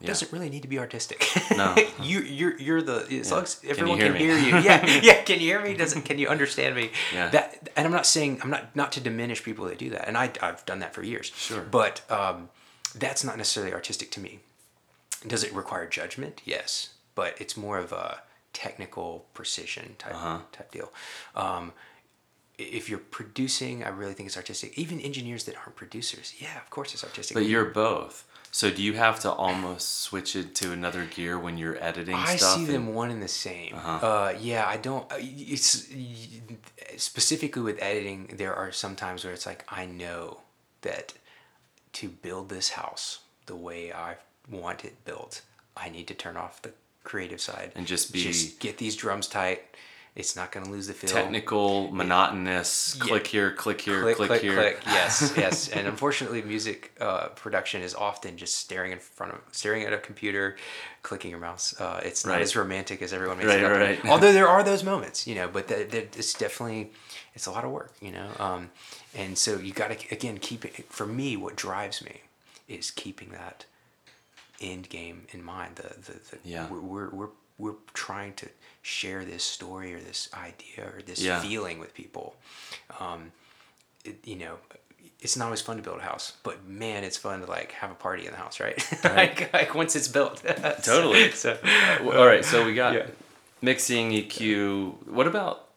Speaker 1: Yeah.
Speaker 2: doesn't really need to be artistic.
Speaker 1: No. <laughs>
Speaker 2: you you're you're the as long as
Speaker 1: you
Speaker 2: everyone
Speaker 1: hear
Speaker 2: can hear you. Yeah, <laughs> yeah. Can you hear me? Doesn't can you understand me? <laughs>
Speaker 1: Yeah.
Speaker 2: That and I'm not saying I'm not not to diminish people that do that, and I I've done that for years.
Speaker 1: Sure.
Speaker 2: But um, that's not necessarily artistic to me. Does it require judgment? Yes, but it's more of a technical precision type
Speaker 1: Uh-huh.
Speaker 2: type deal. Um, if you're producing, I really think it's artistic. Even engineers that aren't producers, yeah, of course it's artistic.
Speaker 1: But you're both. So do you have to almost switch it to another gear when you're editing stuff?
Speaker 2: I
Speaker 1: stuff?
Speaker 2: see
Speaker 1: and-
Speaker 2: them one and the same.
Speaker 1: Uh-huh.
Speaker 2: Uh, yeah, I don't. uh, It's specifically with editing. There are some times where it's like I know that to build this house the way I want it built, I need to turn off the creative side
Speaker 1: And just be-
Speaker 2: just get these drums tight. It's not going to lose the feel.
Speaker 1: Technical, monotonous,
Speaker 2: Yeah.
Speaker 1: click here, click here,
Speaker 2: click,
Speaker 1: click,
Speaker 2: click,
Speaker 1: here.
Speaker 2: click. Yes, <laughs> yes. And unfortunately, music uh, production is often just staring in front of, staring at a computer, clicking your mouse. Uh, it's not
Speaker 1: Right.
Speaker 2: as romantic as everyone makes
Speaker 1: Right,
Speaker 2: it up.
Speaker 1: right. <laughs>
Speaker 2: Although there are those moments, you know, but that that it's definitely, it's a lot of work, you know. Um, and so you got to again keep it. For me, what drives me is keeping that end game in mind. The the, the
Speaker 1: Yeah.
Speaker 2: we're, we're we're we're trying to share this story or this idea or this
Speaker 1: Yeah.
Speaker 2: feeling with people. Um, it, you know, it's not always fun to build a house, but man, it's fun to like have a party in the house, right? <laughs> like, like once it's built. <laughs>
Speaker 1: Totally.
Speaker 2: So,
Speaker 1: All right, so we got
Speaker 2: Yeah.
Speaker 1: mixing, EQ. What about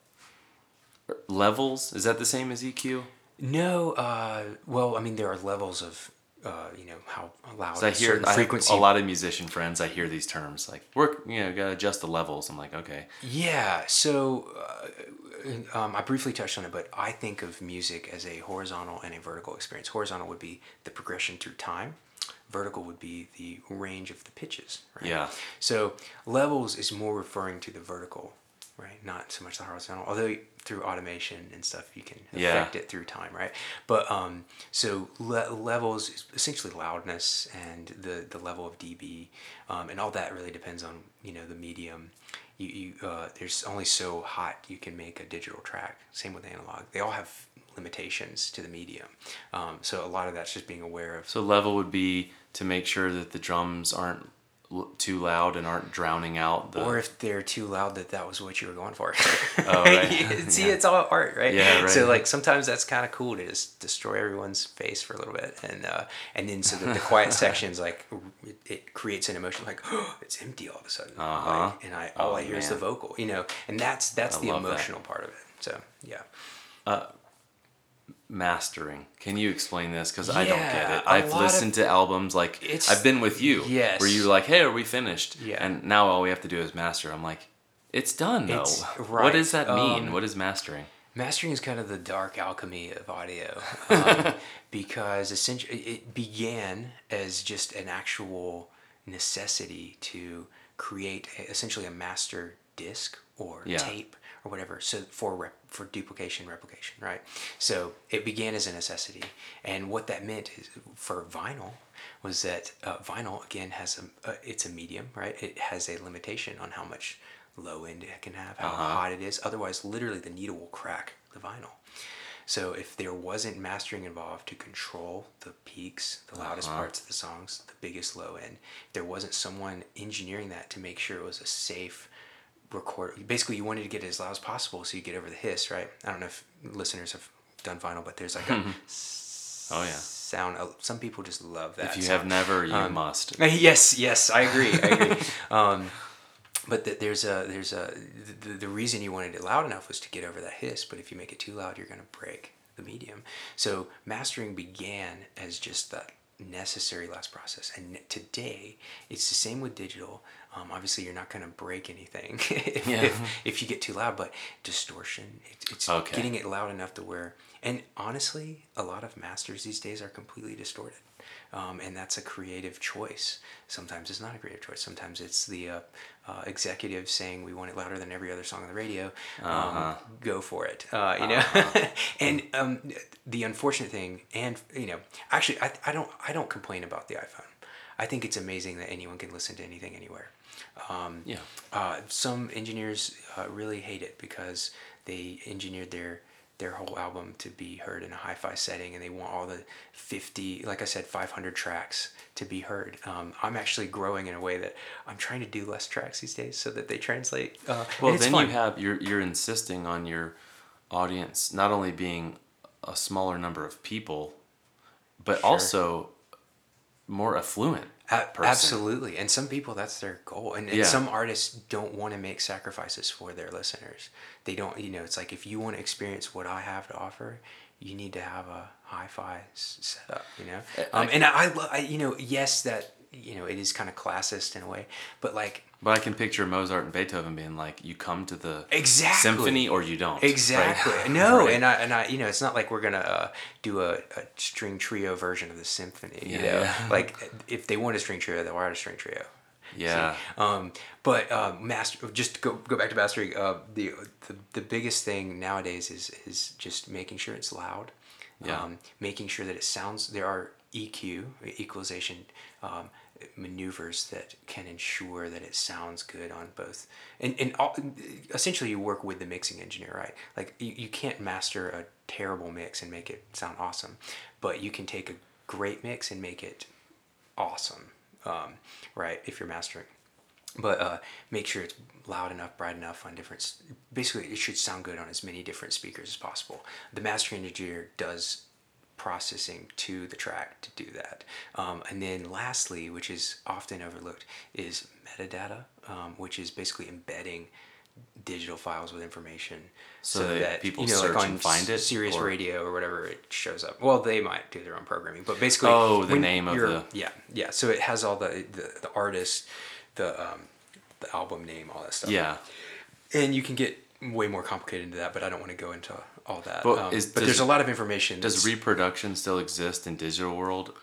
Speaker 1: levels? Is that the same as EQ?
Speaker 2: no, uh, well, I mean, there are levels of, uh, you know, how loud
Speaker 1: 'Cause I hear I
Speaker 2: frequency.
Speaker 1: a lot of musician friends. I hear these terms like work. You know, gotta adjust the levels. I'm like, okay,
Speaker 2: Yeah, so uh, um, I briefly touched on it, but I think of music as a horizontal and a vertical experience. Horizontal would be the progression through time. Vertical would be the range of the pitches. Right?
Speaker 1: Yeah.
Speaker 2: So levels is more referring to the vertical, right? Not so much the horizontal. Although through automation and stuff, you can
Speaker 1: Yeah.
Speaker 2: affect it through time, right? But um, so le- levels essentially loudness and the the level of dB, um, and all that really depends on you know the medium. You, you uh, there's only so hot you can make a digital track. Same with analog. They all have limitations to the medium. Um, so a lot of that's just being aware of
Speaker 1: So level would be to make sure that the drums aren't too loud and aren't drowning out the.
Speaker 2: or if they're too loud that that was what you were going for. <laughs>
Speaker 1: Oh, <laughs> right. <laughs>
Speaker 2: See,
Speaker 1: Yeah.
Speaker 2: it's all art, right?
Speaker 1: Yeah, right.
Speaker 2: So like sometimes that's kind of cool to just destroy everyone's face for a little bit, and uh, and then so that the quiet sections like it, it creates an emotion like oh, <gasps> it's empty all of a sudden,
Speaker 1: Uh-huh.
Speaker 2: like, and I all
Speaker 1: Oh,
Speaker 2: I hear is the vocal, you know, and that's that's
Speaker 1: I
Speaker 2: the
Speaker 1: love that.
Speaker 2: emotional part of it. So yeah.
Speaker 1: Mastering. Can you explain this? Because I don't get it. I've
Speaker 2: lot of-
Speaker 1: listened to albums like
Speaker 2: It's-
Speaker 1: I've been with you.
Speaker 2: Yes.
Speaker 1: Where you're like, hey, are we finished?
Speaker 2: Yeah.
Speaker 1: And now all we have to do is master. I'm like, it's done though.
Speaker 2: It's-
Speaker 1: What does that mean?
Speaker 2: um,
Speaker 1: what is mastering?
Speaker 2: Mastering is kind of the dark alchemy of audio <laughs> um, because essentially it began as just an actual necessity to create a, essentially a master disc or
Speaker 1: Yeah.
Speaker 2: tape or whatever so for rep, for duplication replication right? So it began as a necessity and what that meant is for vinyl was that uh, vinyl again has a uh, it's a medium right? It has a limitation on how much low end it can have how hot it is. Otherwise literally the needle will crack the vinyl. So if there wasn't mastering involved to control the peaks, the loudest parts of the songs, the biggest low end, there wasn't someone engineering that to make sure it was a safe record. Basically, you wanted to get it as loud as possible so you get over the hiss, right? I don't know if listeners have done vinyl, but there's like a <laughs>
Speaker 1: Oh yeah.
Speaker 2: sound. uh, Some people just love that.
Speaker 1: If you
Speaker 2: sound.
Speaker 1: have never, you
Speaker 2: Um,
Speaker 1: must. <laughs>
Speaker 2: Yes, yes, I agree. I agree. <laughs> um, but th- there's a there's a the, the reason you wanted it loud enough was to get over that hiss. But if you make it too loud, you're gonna break the medium. So mastering began as just that necessary last process, and today it's the same with digital. Um, obviously, you're not gonna break anything <laughs> if,
Speaker 1: Yeah.
Speaker 2: if, if you get too loud, but distortion. It, it's
Speaker 1: Okay.
Speaker 2: getting it loud enough to where, and honestly, a lot of masters these days are completely distorted. Um, and that's a creative choice. Sometimes it's not a creative choice. Sometimes it's the uh, uh, executive saying we want it louder than every other song on the radio. Um,
Speaker 1: Uh-huh.
Speaker 2: Go for it. Uh, you know. <laughs> and um, the unfortunate thing, and you know, actually, I, I don't I don't complain about the iPhone. I think it's amazing that anyone can listen to anything anywhere. Um,
Speaker 1: Yeah.
Speaker 2: uh, some engineers uh, really hate it because they engineered their their whole album to be heard in a hi-fi setting, and they want all the 50, like I said, 500 tracks to be heard. Um, I'm actually growing in a way that I'm trying to do less tracks these days so that they translate. Uh,
Speaker 1: Well, then
Speaker 2: fun.
Speaker 1: you have you're you're insisting on your audience not only being a smaller number of people, but
Speaker 2: Sure.
Speaker 1: also more affluent.
Speaker 2: A-. Absolutely. And some people, that's their goal. And, and
Speaker 1: Yeah.
Speaker 2: some artists don't want to make sacrifices for their listeners. They don't, you know, it's like if you want to experience what I have to offer, you need to have a hi fi setup, you know? Um, and I, I, I, you know, yes, that, you know, it is kind of classist in a way, but like,
Speaker 1: But I can picture Mozart and Beethoven being like, "You come to the
Speaker 2: Exactly.
Speaker 1: symphony or you don't." right?
Speaker 2: Exactly. <laughs> No,
Speaker 1: Right.
Speaker 2: and I and I, you know, it's not like we're gonna uh, do a, a string trio version of the symphony. You
Speaker 1: Yeah,
Speaker 2: know, <laughs> like if they want a string trio, they'll write a string trio.
Speaker 1: Yeah.
Speaker 2: Um, but uh, master, just to go go back to mastering. Uh, the, the the biggest thing nowadays is is just making sure it's loud.
Speaker 1: Yeah.
Speaker 2: Um, making sure that it sounds. There are EQ equalization um, maneuvers that can ensure that it sounds good on both. And and all, essentially, you work with the mixing engineer, right? Like you, you can't master a terrible mix and make it sound awesome, but you can take a great mix and make it awesome, um, right? If you're mastering but uh, make sure it's loud enough, bright enough on different. Basically, it should sound good on as many different speakers as possible. The mastering engineer does processing to the track to do that. Um, and then, lastly, which is often overlooked, is metadata, um, which is basically embedding digital files with information
Speaker 1: So that people
Speaker 2: you know,
Speaker 1: search
Speaker 2: like
Speaker 1: and find it,
Speaker 2: Sirius
Speaker 1: or-
Speaker 2: radio or whatever it shows up. Well, they might do their own programming, but basically,
Speaker 1: Oh, the name of the-
Speaker 2: yeah, yeah. So it has all the the, the artist, the um, the album name, all that stuff.
Speaker 1: Yeah.
Speaker 2: and you can get way more complicated into that, but I don't want to go into all that.
Speaker 1: But
Speaker 2: um,
Speaker 1: is-
Speaker 2: but
Speaker 1: does-
Speaker 2: there's a lot of information.
Speaker 1: Does reproduction still exist in digital world?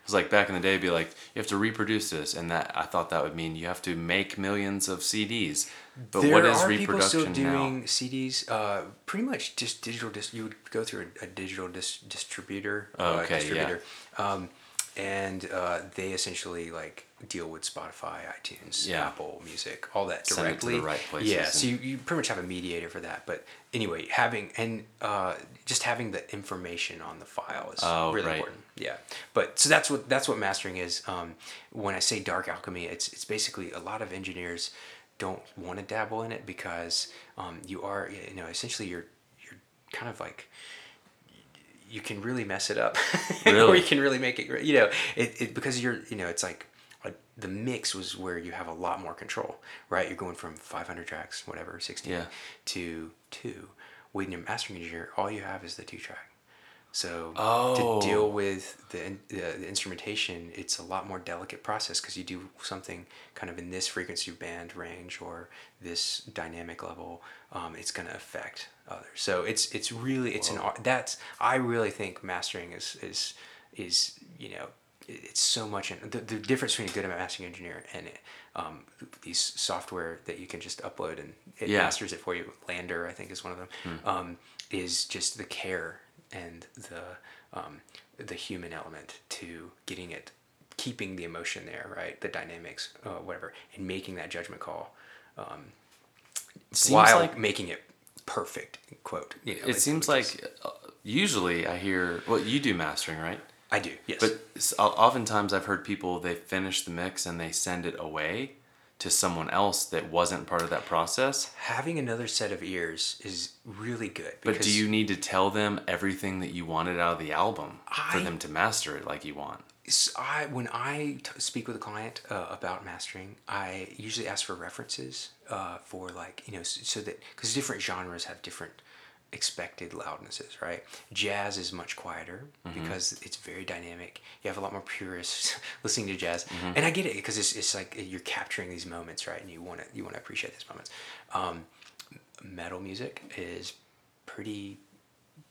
Speaker 1: Because like back in the day, it'd be like you have to reproduce this, and that I thought that would mean you have to make millions of CDs. But
Speaker 2: there
Speaker 1: what is
Speaker 2: are people still
Speaker 1: reproduction
Speaker 2: doing
Speaker 1: now?
Speaker 2: CDs. Uh, pretty much just digital. Dis- you would go through a, a digital dis- distributor.
Speaker 1: Oh,
Speaker 2: uh,
Speaker 1: okay, yeah.
Speaker 2: Um, and uh, they essentially like deal with Spotify, iTunes,
Speaker 1: Yeah.
Speaker 2: Apple Music, all that
Speaker 1: Send it to the
Speaker 2: directly.
Speaker 1: right places
Speaker 2: Yeah, so you, you pretty much have a mediator for that. But anyway, having and uh, just having the information on the file is
Speaker 1: Oh,
Speaker 2: really
Speaker 1: right.
Speaker 2: important. Yeah, but so that's what that's what mastering is. Um, when I say dark alchemy, it's it's basically a lot of engineers don't want to dabble in it because um, you are you know essentially you're you're kind of like you can really mess it up <laughs> or you can really make it great. you know it, it because you're you know it's like uh, the mix was where you have a lot more control right you're going from 500 tracks whatever 16
Speaker 1: Yeah.
Speaker 2: to two when you're mastering engineer all you have is the two track so
Speaker 1: Oh.
Speaker 2: to deal with the, in- the, instrumentation, it's a lot more delicate process because you do something kind of in this frequency band range or this dynamic level. Um, it's going to affect others. So it's it's really it's an art. That's I really think mastering is is is you know it's so much in, the, the difference between a good mastering engineer and um, these software that you can just upload and it
Speaker 1: Yeah.
Speaker 2: masters it for you. LANDR, I think, is one of them. Um, is just the care and the um, the human element to getting it, keeping the emotion there, right? The dynamics, uh, whatever, and making that judgment call, um,
Speaker 1: Seems
Speaker 2: while
Speaker 1: like
Speaker 2: making it perfect. Quote. You know,
Speaker 1: it seems like uh, usually I hear well you do mastering right,
Speaker 2: I do. Yes.
Speaker 1: but oftentimes I've heard people they finish the mix and they send it away to someone else that wasn't part of that process.
Speaker 2: having another set of ears is really good.
Speaker 1: But do you need to tell them everything that you wanted out of the album for them to master it like you want?
Speaker 2: I when I t- speak with a client uh, about mastering, I usually ask for references uh, for like you know s- so that because different genres have different expected loudnesses, right? Jazz is much quieter because it's very dynamic. You have a lot more purists <laughs> listening to jazz, and I get it because it's, it's like you're capturing these moments, right? And you want to you want to appreciate these moments. Um, metal music is pretty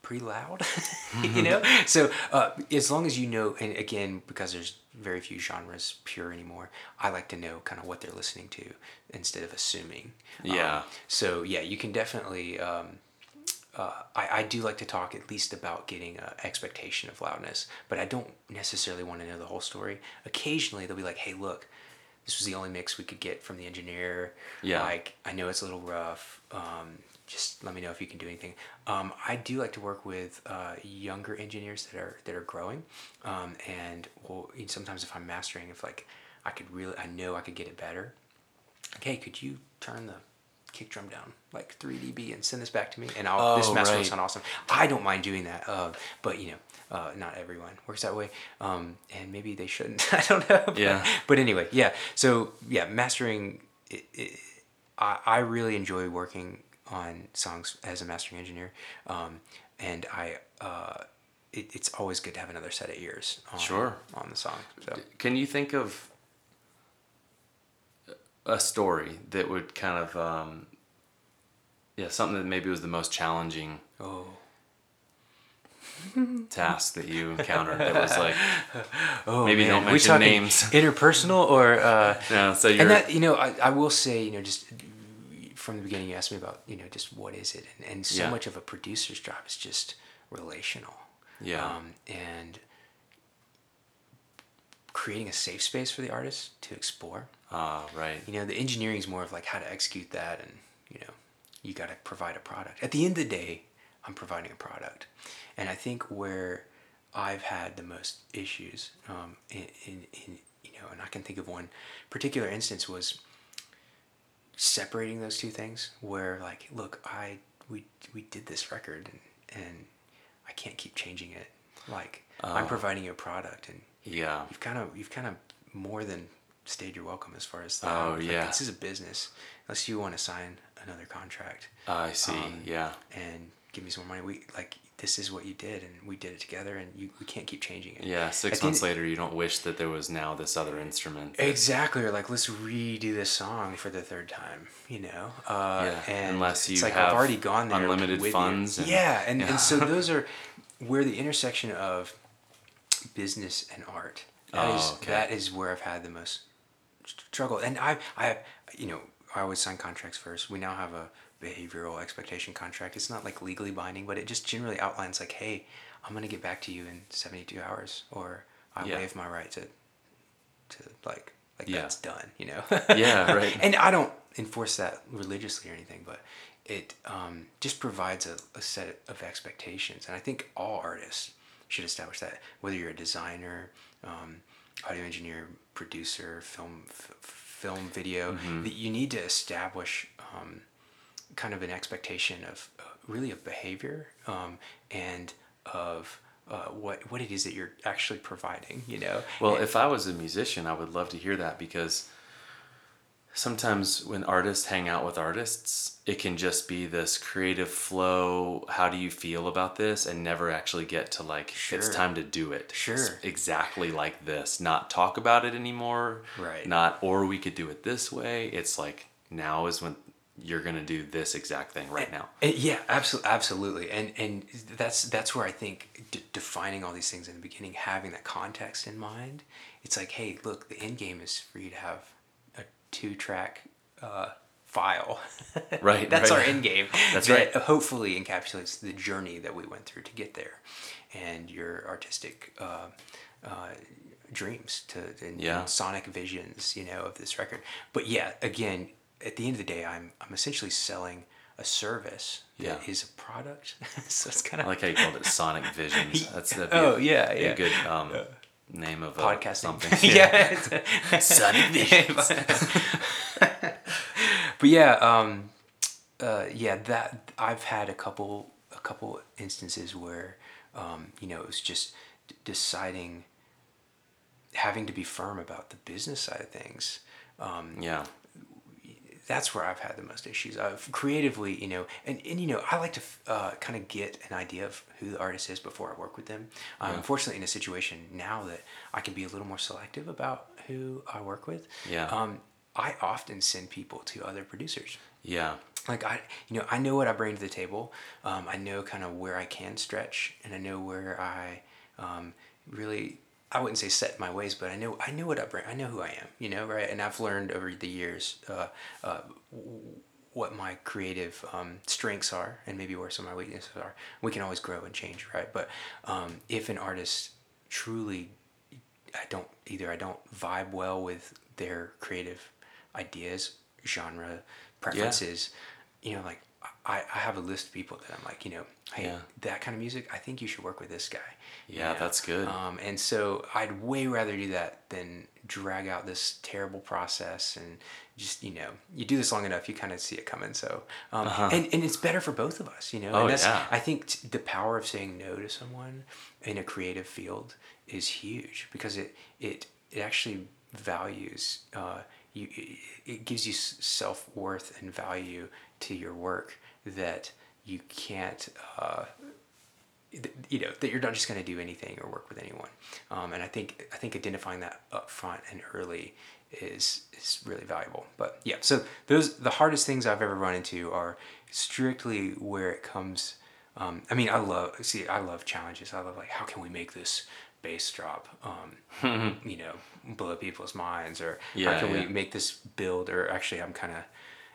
Speaker 2: pretty loud <laughs> you know so uh, as long as you know and again because there's very few genres pure anymore i like to know kind of what they're listening to instead of assuming Um,
Speaker 1: Yeah.
Speaker 2: so yeah you can definitely um, uh, I, I do like to talk at least about getting an expectation of loudness but i don't necessarily want to know the whole story. Occasionally they'll be like hey look this was the only mix we could get from the engineer.
Speaker 1: Yeah.
Speaker 2: like i know it's a little rough um, just let me know if you can do anything. Um, i do like to work with uh, younger engineers that are that are growing um, and well sometimes if i'm mastering if like i could really i know i could get it better. Okay could you turn the kick drum down like 3 db and send this back to me and i'll this
Speaker 1: Oh,
Speaker 2: master will sound awesome. I don't mind doing that uh, but you know uh, not everyone works that way um, and maybe they shouldn't. <laughs> I don't know but,
Speaker 1: Yeah.
Speaker 2: but anyway yeah. So yeah mastering it, it, I, I really enjoy working on songs as a mastering engineer um, and i uh, it, it's always good to have another set of ears on,
Speaker 1: Sure.
Speaker 2: on the song so.
Speaker 1: Can you think of a story that would kind of, um, yeah, something that maybe was the most challenging?
Speaker 2: oh <laughs>
Speaker 1: task that you encountered that was like <laughs>
Speaker 2: Oh,
Speaker 1: maybe
Speaker 2: man.
Speaker 1: don't mention names.
Speaker 2: Interpersonal or uh, <laughs>
Speaker 1: Yeah, so you're
Speaker 2: and that you know I, I will say you know just from the beginning you asked me about you know just what is it and, and so
Speaker 1: Yeah.
Speaker 2: much of a producer's job is just relational
Speaker 1: Yeah.
Speaker 2: um, and creating a safe space for the artist to explore
Speaker 1: ah right.
Speaker 2: you know the engineering is more of like how to execute that and you know you got to provide a product at the end of the day i'm providing a product and i think where i've had the most issues um, in, in, in you know and i can think of one particular instance was separating those two things where like look i we we did this record and and i can't keep changing it like i'm
Speaker 1: Oh.
Speaker 2: providing you a product and
Speaker 1: Yeah.
Speaker 2: you've kind of you've kind of more than stayed your welcome as far as the,
Speaker 1: Oh,
Speaker 2: like,
Speaker 1: yeah.
Speaker 2: this is a business unless you want to sign another contract
Speaker 1: I see.
Speaker 2: Um,
Speaker 1: yeah.
Speaker 2: and give me some more money we like this is what you did and we did it together and you we can't keep changing it
Speaker 1: Yeah. Six months
Speaker 2: end-
Speaker 1: later, you don't wish that there was now this other instrument. that-
Speaker 2: exactly or like let's redo this song for the third time you know uh
Speaker 1: Yeah,
Speaker 2: and
Speaker 1: unless you
Speaker 2: it's like
Speaker 1: have
Speaker 2: i've already gone there
Speaker 1: unlimited funds and-
Speaker 2: yeah and,
Speaker 1: Yeah.
Speaker 2: and so <laughs> those are where the intersection of business and art that is
Speaker 1: Oh, okay.
Speaker 2: that is where i've had the most struggle and i i you know i always sign contracts first we now have a behavioral expectation contract it's not like legally binding but it just generally outlines like hey i'm going to get back to you in 72 hours or i
Speaker 1: Yeah.
Speaker 2: waive my right to to like like
Speaker 1: Yeah.
Speaker 2: that's done you know
Speaker 1: Yeah, right. <laughs>
Speaker 2: and i don't enforce that religiously or anything but it um, just provides a, a set of expectations and i think all artists should establish that whether you're a designer um, audio engineer producer film f- film video
Speaker 1: Mm-hmm.
Speaker 2: that you need to establish um, kind of an expectation of uh, really of behavior um, and of uh, what what it is that you're actually providing you know
Speaker 1: Well,
Speaker 2: And-
Speaker 1: if I was a musician, I would love to hear that because sometimes when artists hang out with artists, it can just be this creative flow. How do you feel about this? And never actually get to like, it's time to do it. It's
Speaker 2: Sure.
Speaker 1: exactly like this. Not talk about it anymore.
Speaker 2: Right.
Speaker 1: Not, or we could do it this way. It's like, now is when you're going to do this exact thing right now.
Speaker 2: Uh, yeah, absolutely, absolutely, and and that's that's where I think d- defining all these things in the beginning, having that context in mind, it's like, hey, look, the end game is for you to have a two-track uh, file. <laughs>
Speaker 1: Right,
Speaker 2: that's
Speaker 1: right.
Speaker 2: our end game.
Speaker 1: That's
Speaker 2: that
Speaker 1: right.
Speaker 2: Hopefully, encapsulates the journey that we went through to get there, and your artistic. Uh, uh, dreams to and,
Speaker 1: Yeah.
Speaker 2: and sonic visions you know of this record but yeah again at the end of the day i'm i'm essentially selling a service that
Speaker 1: Yeah.
Speaker 2: is a product <laughs> so it's kind
Speaker 1: I
Speaker 2: of
Speaker 1: like how you called it Sonic Visions. <laughs> That's that'd be
Speaker 2: Oh,
Speaker 1: a,
Speaker 2: yeah, yeah.
Speaker 1: a good um, name of a,
Speaker 2: podcasting
Speaker 1: something. <laughs>
Speaker 2: yeah,
Speaker 1: Sonic Visions. <laughs> <laughs>
Speaker 2: but yeah um uh yeah that i've had a couple a couple instances where um you know it was just d- deciding having to be firm about the business side of things um
Speaker 1: yeah.
Speaker 2: That's where I've had the most issues. I've creatively, you know, and, and you know, I like to uh, kind of get an idea of who the artist is before I work with them. I'm
Speaker 1: Yeah.
Speaker 2: unfortunately in a situation now that I can be a little more selective about who I work with.
Speaker 1: Yeah.
Speaker 2: Um, I often send people to other producers.
Speaker 1: Yeah.
Speaker 2: Like I, you know, I know what I bring to the table. Um, I know kind of where I can stretch, and I know where I um, really. I wouldn't say set my ways, but I know I know what I bring. I know who I am, you know, right? And I've learned over the years uh, uh, what my creative um, strengths are, and maybe where some of my weaknesses are. We can always grow and change, right? But um, if an artist truly I don't either I don't vibe well with their creative ideas, genre, preferences. You know, like I, I have a list of people that I'm like, you know, hey,
Speaker 1: Yeah.
Speaker 2: that kind of music, I think you should work with this guy. you
Speaker 1: Yeah,
Speaker 2: know?
Speaker 1: that's good.
Speaker 2: Um, and so I'd way rather do that than drag out this terrible process and just you know you do this long enough you kind of see it coming so um, and, and it's better for both of us you know
Speaker 1: Uh-huh. Oh,
Speaker 2: and that's
Speaker 1: yeah.
Speaker 2: i think t- the power of saying no to someone in a creative field is huge because it it it actually values uh, you it, it gives you self-worth and value to your work that you can't uh, th- you know that you're not just going to do anything or work with anyone um, and i think i think identifying that up front and early is is really valuable but yeah so those the hardest things i've ever run into are strictly where it comes um, I mean, I love see, I love challenges. I love like how can we make this bass drop, um, <laughs> you know, blow people's minds, or
Speaker 1: Yeah,
Speaker 2: how can
Speaker 1: yeah.
Speaker 2: we make this build? Or actually, I'm kind of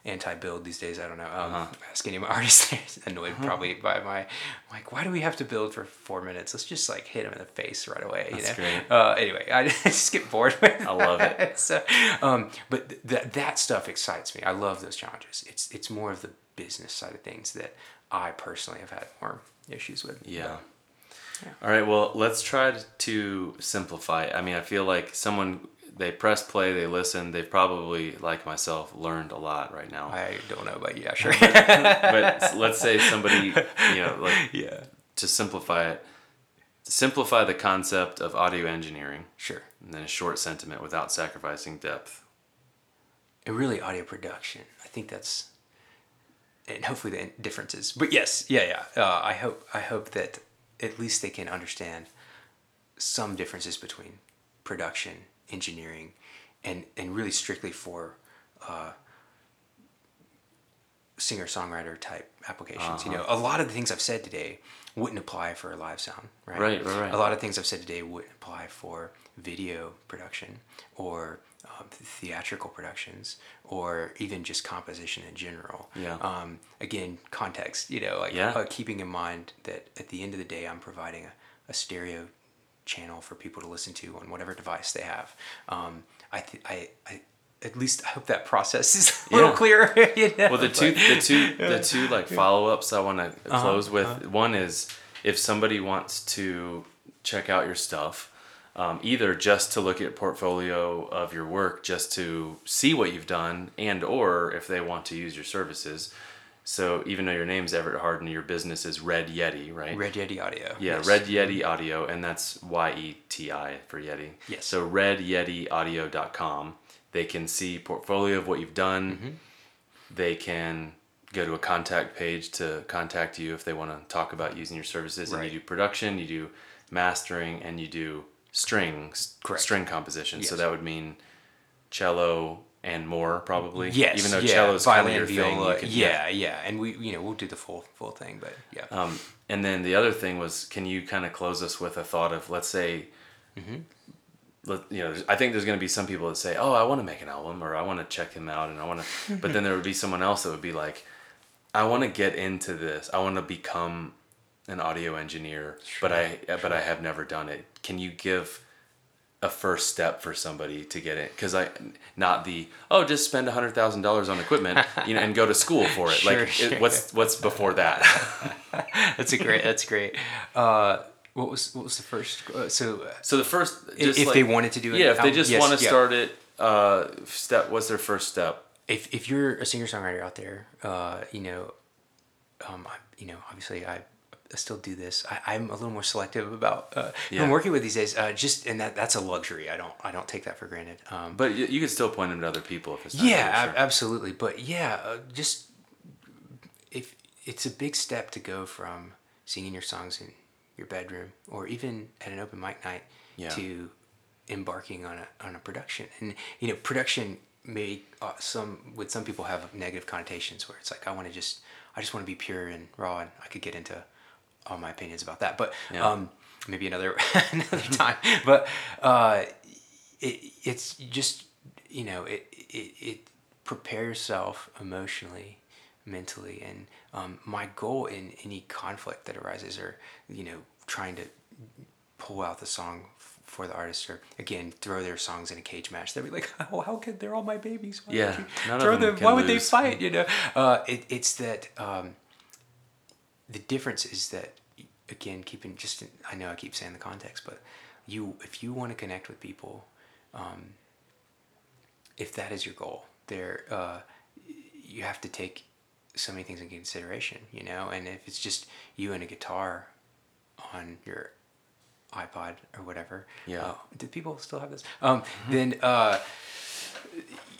Speaker 2: anti-build these days. I don't know. Um,
Speaker 1: Uh-huh. <laughs>
Speaker 2: Ask any of my artists, they're annoyed probably by my like, why do we have to build for four minutes? Let's just like hit them in the face right away.
Speaker 1: That's
Speaker 2: you know?
Speaker 1: great.
Speaker 2: Uh, anyway, I <laughs> just get bored with
Speaker 1: I love it. <laughs>
Speaker 2: so, um, but th- that that stuff excites me. I love those challenges. It's it's more of the business side of things that I personally have had more issues with.
Speaker 1: Yeah.
Speaker 2: Yeah.
Speaker 1: All right. Well, let's try to simplify. I mean, I feel like someone they press play, they listen, they've probably, like myself, learned a lot right now.
Speaker 2: I don't know about you. Yeah, sure.
Speaker 1: but let's say somebody, you know, <laughs> like
Speaker 2: yeah,
Speaker 1: to simplify it, to simplify the concept of audio engineering,
Speaker 2: sure.
Speaker 1: and then a short sentiment without sacrificing depth.
Speaker 2: And really, audio production. I think that's, and hopefully the differences. But yes, yeah, yeah. Uh, I hope I hope that at least they can understand some differences between production, engineering, and and really strictly for uh, singer songwriter type applications. You know, a lot of the things I've said today wouldn't apply for a live sound, right?
Speaker 1: Right, right, right.
Speaker 2: A lot of things I've said today wouldn't apply for video production or um, theatrical productions or even just composition in general.
Speaker 1: Yeah.
Speaker 2: Um, again, context. You know, like
Speaker 1: Yeah.
Speaker 2: uh, keeping in mind that at the end of the day, I'm providing a, a stereo channel for people to listen to on whatever device they have. Um, I, th- I, I, at least I hope that process is <laughs> a little
Speaker 1: Yeah.
Speaker 2: clearer. <laughs> you know?
Speaker 1: Well, the two, the two, <laughs> the two like follow ups I want to
Speaker 2: Uh-huh,
Speaker 1: close with. One is if somebody wants to check out your stuff, um, either just to look at portfolio of your work, just to see what you've done, and or if they want to use your services. So even though your name's Everett Harden, your business is Red Yeti, right?
Speaker 2: Red Yeti Audio.
Speaker 1: Yeah,
Speaker 2: yes.
Speaker 1: Red Yeti Audio, and that's Y E T I for Yeti.
Speaker 2: Yes.
Speaker 1: So redyetiaudio.com. They can see portfolio of what you've done.
Speaker 2: Mm-hmm.
Speaker 1: They can go to a contact page to contact you if they want to talk about using your services. And you do production, you do mastering, and you do strings,
Speaker 2: Correct.
Speaker 1: string composition. So that would mean cello and more probably.
Speaker 2: Yes.
Speaker 1: Even though
Speaker 2: yeah,
Speaker 1: cello is kind of
Speaker 2: violin,
Speaker 1: your thing.
Speaker 2: viola,
Speaker 1: You can,
Speaker 2: yeah, yeah, and we, you know, we'll do the full, full thing, but yeah.
Speaker 1: Um, and then the other thing was, can you kind of close us with a thought of, let's say, let, you know, I think there's going to be some people that say, oh, I want to make an album or I want to check him out and I want to, <laughs> but then there would be someone else that would be like, I want to get into this. I want to become an audio engineer, but I, but I have never done it. Can you give a first step for somebody to get it? Cause I, not the, oh, just spend a hundred thousand dollars on equipment, you know, and go to school for it. <laughs>
Speaker 2: Sure,
Speaker 1: like
Speaker 2: sure.
Speaker 1: It, what's, what's before that? <laughs>
Speaker 2: that's a great, that's great. Uh, what was, what was the first, uh, so
Speaker 1: So the first,
Speaker 2: if,
Speaker 1: just
Speaker 2: if
Speaker 1: like-
Speaker 2: they wanted to do it,
Speaker 1: yeah, if they just
Speaker 2: yes,
Speaker 1: want to
Speaker 2: yeah.
Speaker 1: start it, uh, step. What's their first step?
Speaker 2: if if you're a singer songwriter out there, uh, you know, um, I, you know, obviously I still do this. I, I'm a little more selective about uh,
Speaker 1: Yeah.
Speaker 2: I'm working with these days. Uh, just and that that's a luxury. I don't I don't take that for granted. Um,
Speaker 1: But you, you could still point them to other people if it's not
Speaker 2: yeah,
Speaker 1: you,
Speaker 2: ab-
Speaker 1: sure.
Speaker 2: absolutely. But yeah, uh, just if it's a big step to go from singing your songs in your bedroom or even at an open mic night
Speaker 1: Yeah.
Speaker 2: to embarking on a on a production. And you know, production may uh, some with some people have negative connotations where it's like I want to just I just want to be pure and raw, and I could get into all my opinions about that. But
Speaker 1: Yeah.
Speaker 2: um, maybe another <laughs> another <laughs> time. But uh, it, it's just you know it, it it prepare yourself emotionally mentally and um, my goal in any conflict that arises or you know trying to pull out the song for the artist or again throw their songs in a cage match they'll be like <laughs> oh how could they're all my babies why
Speaker 1: Yeah,
Speaker 2: would you
Speaker 1: none of
Speaker 2: throw
Speaker 1: them
Speaker 2: why would they fight you know uh, it, it's that um, the difference is that again keeping just in, i know i keep saying the context but you if you want to connect with people um, if that is your goal there uh, you have to take so many things in consideration you know? And if it's just you and a guitar on your ipod or whatever
Speaker 1: Yeah.
Speaker 2: uh, do people still have this? Um, then uh,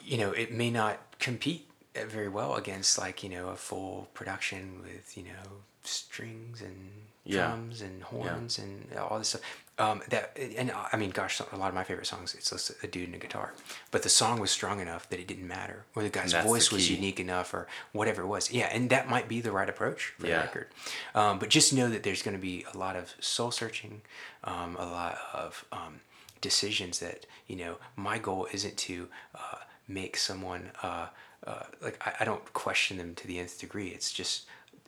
Speaker 2: you know it may not compete uh, very well against like you know a full production with you know strings and
Speaker 1: Yeah.
Speaker 2: drums and horns and all this stuff um, that and I mean, gosh, a lot of my favorite songs it's just a dude and a guitar, but the song was strong enough that it didn't matter, or the guy's
Speaker 1: That's the
Speaker 2: voice was unique enough, or whatever it was. Yeah, and that might be the right approach for
Speaker 1: Yeah.
Speaker 2: the record. Um, but just know that there's going to be a lot of soul searching, um, a lot of um, decisions that you know. My goal isn't to uh, make someone uh, uh, like I, I don't question them to the nth degree. It's just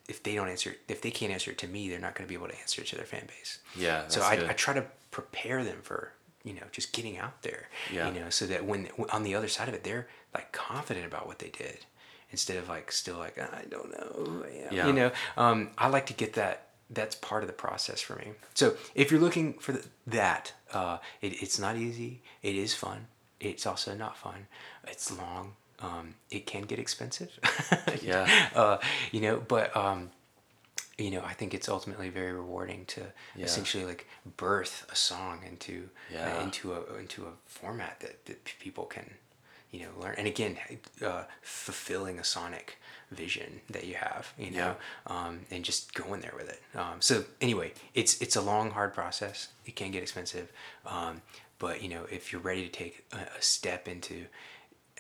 Speaker 2: if they don't answer, if they can't answer it to me, they're not going to be able to answer it to their fan base.
Speaker 1: Yeah,
Speaker 2: So I,
Speaker 1: good.
Speaker 2: I try to prepare them for you know just getting out there.
Speaker 1: Yeah.
Speaker 2: You know, so that when on the other side of it, they're like confident about what they did instead of like still like I don't know I.
Speaker 1: Yeah.
Speaker 2: You know, um, I like to get that. That's part of the process for me. So if you're looking for the, that, uh, it, it's not easy. It is fun. It's also not fun. It's long. Um, it can get expensive. <laughs>
Speaker 1: Yeah.
Speaker 2: Uh, you know, but um, you know, I think it's ultimately very rewarding to
Speaker 1: Yeah.
Speaker 2: essentially like birth a song into
Speaker 1: Yeah.
Speaker 2: uh, into a into a format that, that people can you know learn and again uh, fulfilling a sonic vision that you have you know um, and just going there with it um, so anyway it's it's a long hard process it can get expensive um, but you know if you're ready to take a, a step into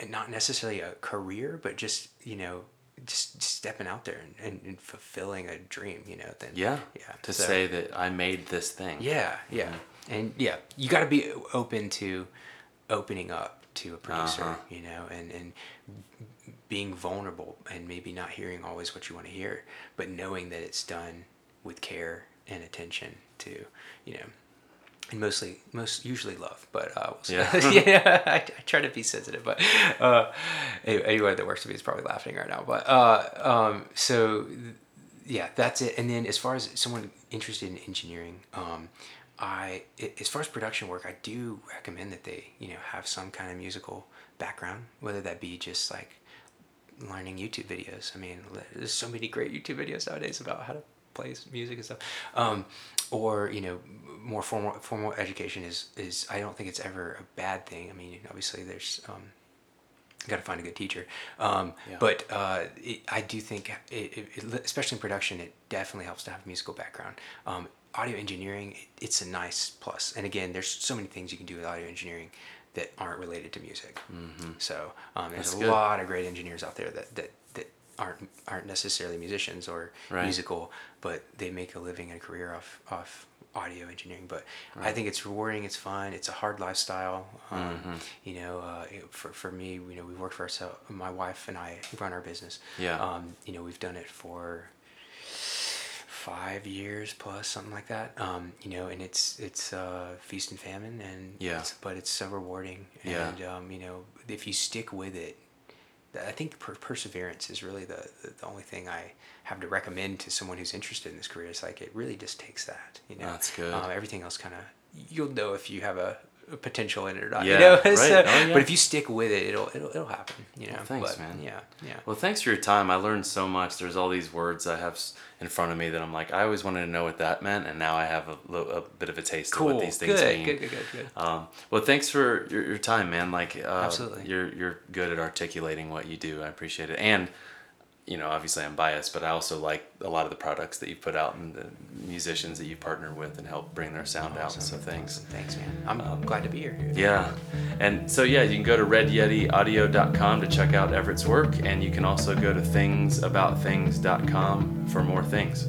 Speaker 2: and not necessarily a career but just you know just stepping out there and, and, and fulfilling a dream you know then
Speaker 1: Yeah.
Speaker 2: yeah
Speaker 1: To
Speaker 2: So-
Speaker 1: say that I made this thing.
Speaker 2: yeah, yeah, and yeah, you got to be open to opening up to a producer,
Speaker 1: Uh-huh.
Speaker 2: you know, and and being vulnerable and maybe not hearing always what you want to hear, but knowing that it's done with care and attention to, you know, and mostly most usually love, but uh, we'll.
Speaker 1: Yeah. <laughs>
Speaker 2: yeah, I, I try to be sensitive, but uh, any- anyone that works with me is probably laughing right now. But uh, um, so yeah, that's it. And then as far as someone interested in engineering, um, I i- as far as production work, I do recommend that they you know have some kind of musical background, whether that be just like learning YouTube videos. I mean, there's so many great YouTube videos nowadays about how to play music and stuff. Um, or you know, more formal formal education is is I don't think it's ever a bad thing. I mean, obviously there's um, got to find a good teacher. Um,
Speaker 1: Yeah.
Speaker 2: But uh, it, I do think, it, it, especially in production, it definitely helps to have a musical background. Um, audio engineering, it, it's a nice plus. And again, there's so many things you can do with audio engineering that aren't related to music. So um, there's
Speaker 1: That's
Speaker 2: a
Speaker 1: good.
Speaker 2: lot of great engineers out there that, that aren't aren't necessarily musicians or
Speaker 1: Right.
Speaker 2: musical, but they make a living and a career off off audio engineering. But I think it's rewarding. It's fun. It's a hard lifestyle. Um,
Speaker 1: Mm-hmm.
Speaker 2: You know, uh, it- for for me, you know, we work for ourselves. My wife and I run our business.
Speaker 1: Yeah.
Speaker 2: Um, you know, we've done it for five years plus something like that um, you know and it's it's uh, feast and famine and
Speaker 1: Yeah.
Speaker 2: it's, but it's so rewarding
Speaker 1: Yeah.
Speaker 2: and um, you know if you stick with it I think per- perseverance is really the, the the only thing I have to recommend to someone who's interested in this career. It's like it really just takes that, you know.
Speaker 1: That's good.
Speaker 2: Um, everything else kind of you'll know if you have a, a potential in it or not.
Speaker 1: Yeah,
Speaker 2: you know? <laughs>
Speaker 1: right.
Speaker 2: So-
Speaker 1: Oh, yeah.
Speaker 2: But if you stick with it, it'll it'll, it'll happen. You know.
Speaker 1: Well, thanks,
Speaker 2: But,
Speaker 1: man.
Speaker 2: Yeah, yeah.
Speaker 1: Well, thanks for your time. I learned so much. There's all these words I have in front of me that I'm like, I always wanted to know what that meant, and now I have a, a bit of a taste
Speaker 2: cool.
Speaker 1: of what these things
Speaker 2: good,
Speaker 1: mean.
Speaker 2: good, good, good, good.
Speaker 1: Um, well, thanks for your, your time, man. Like, uh,
Speaker 2: Absolutely.
Speaker 1: you're you're good at articulating what you do. I appreciate it, and you know, obviously, I'm biased, but I also like a lot of the products that you put out and the musicians that you partner with and help bring their sound out. So thanks.
Speaker 2: Thanks, man. I'm, I'm glad to be here.
Speaker 1: Yeah. And so, yeah, you can go to redyetiaudio.com to check out Everett's work, and you can also go to thingsaboutthings.com for more things.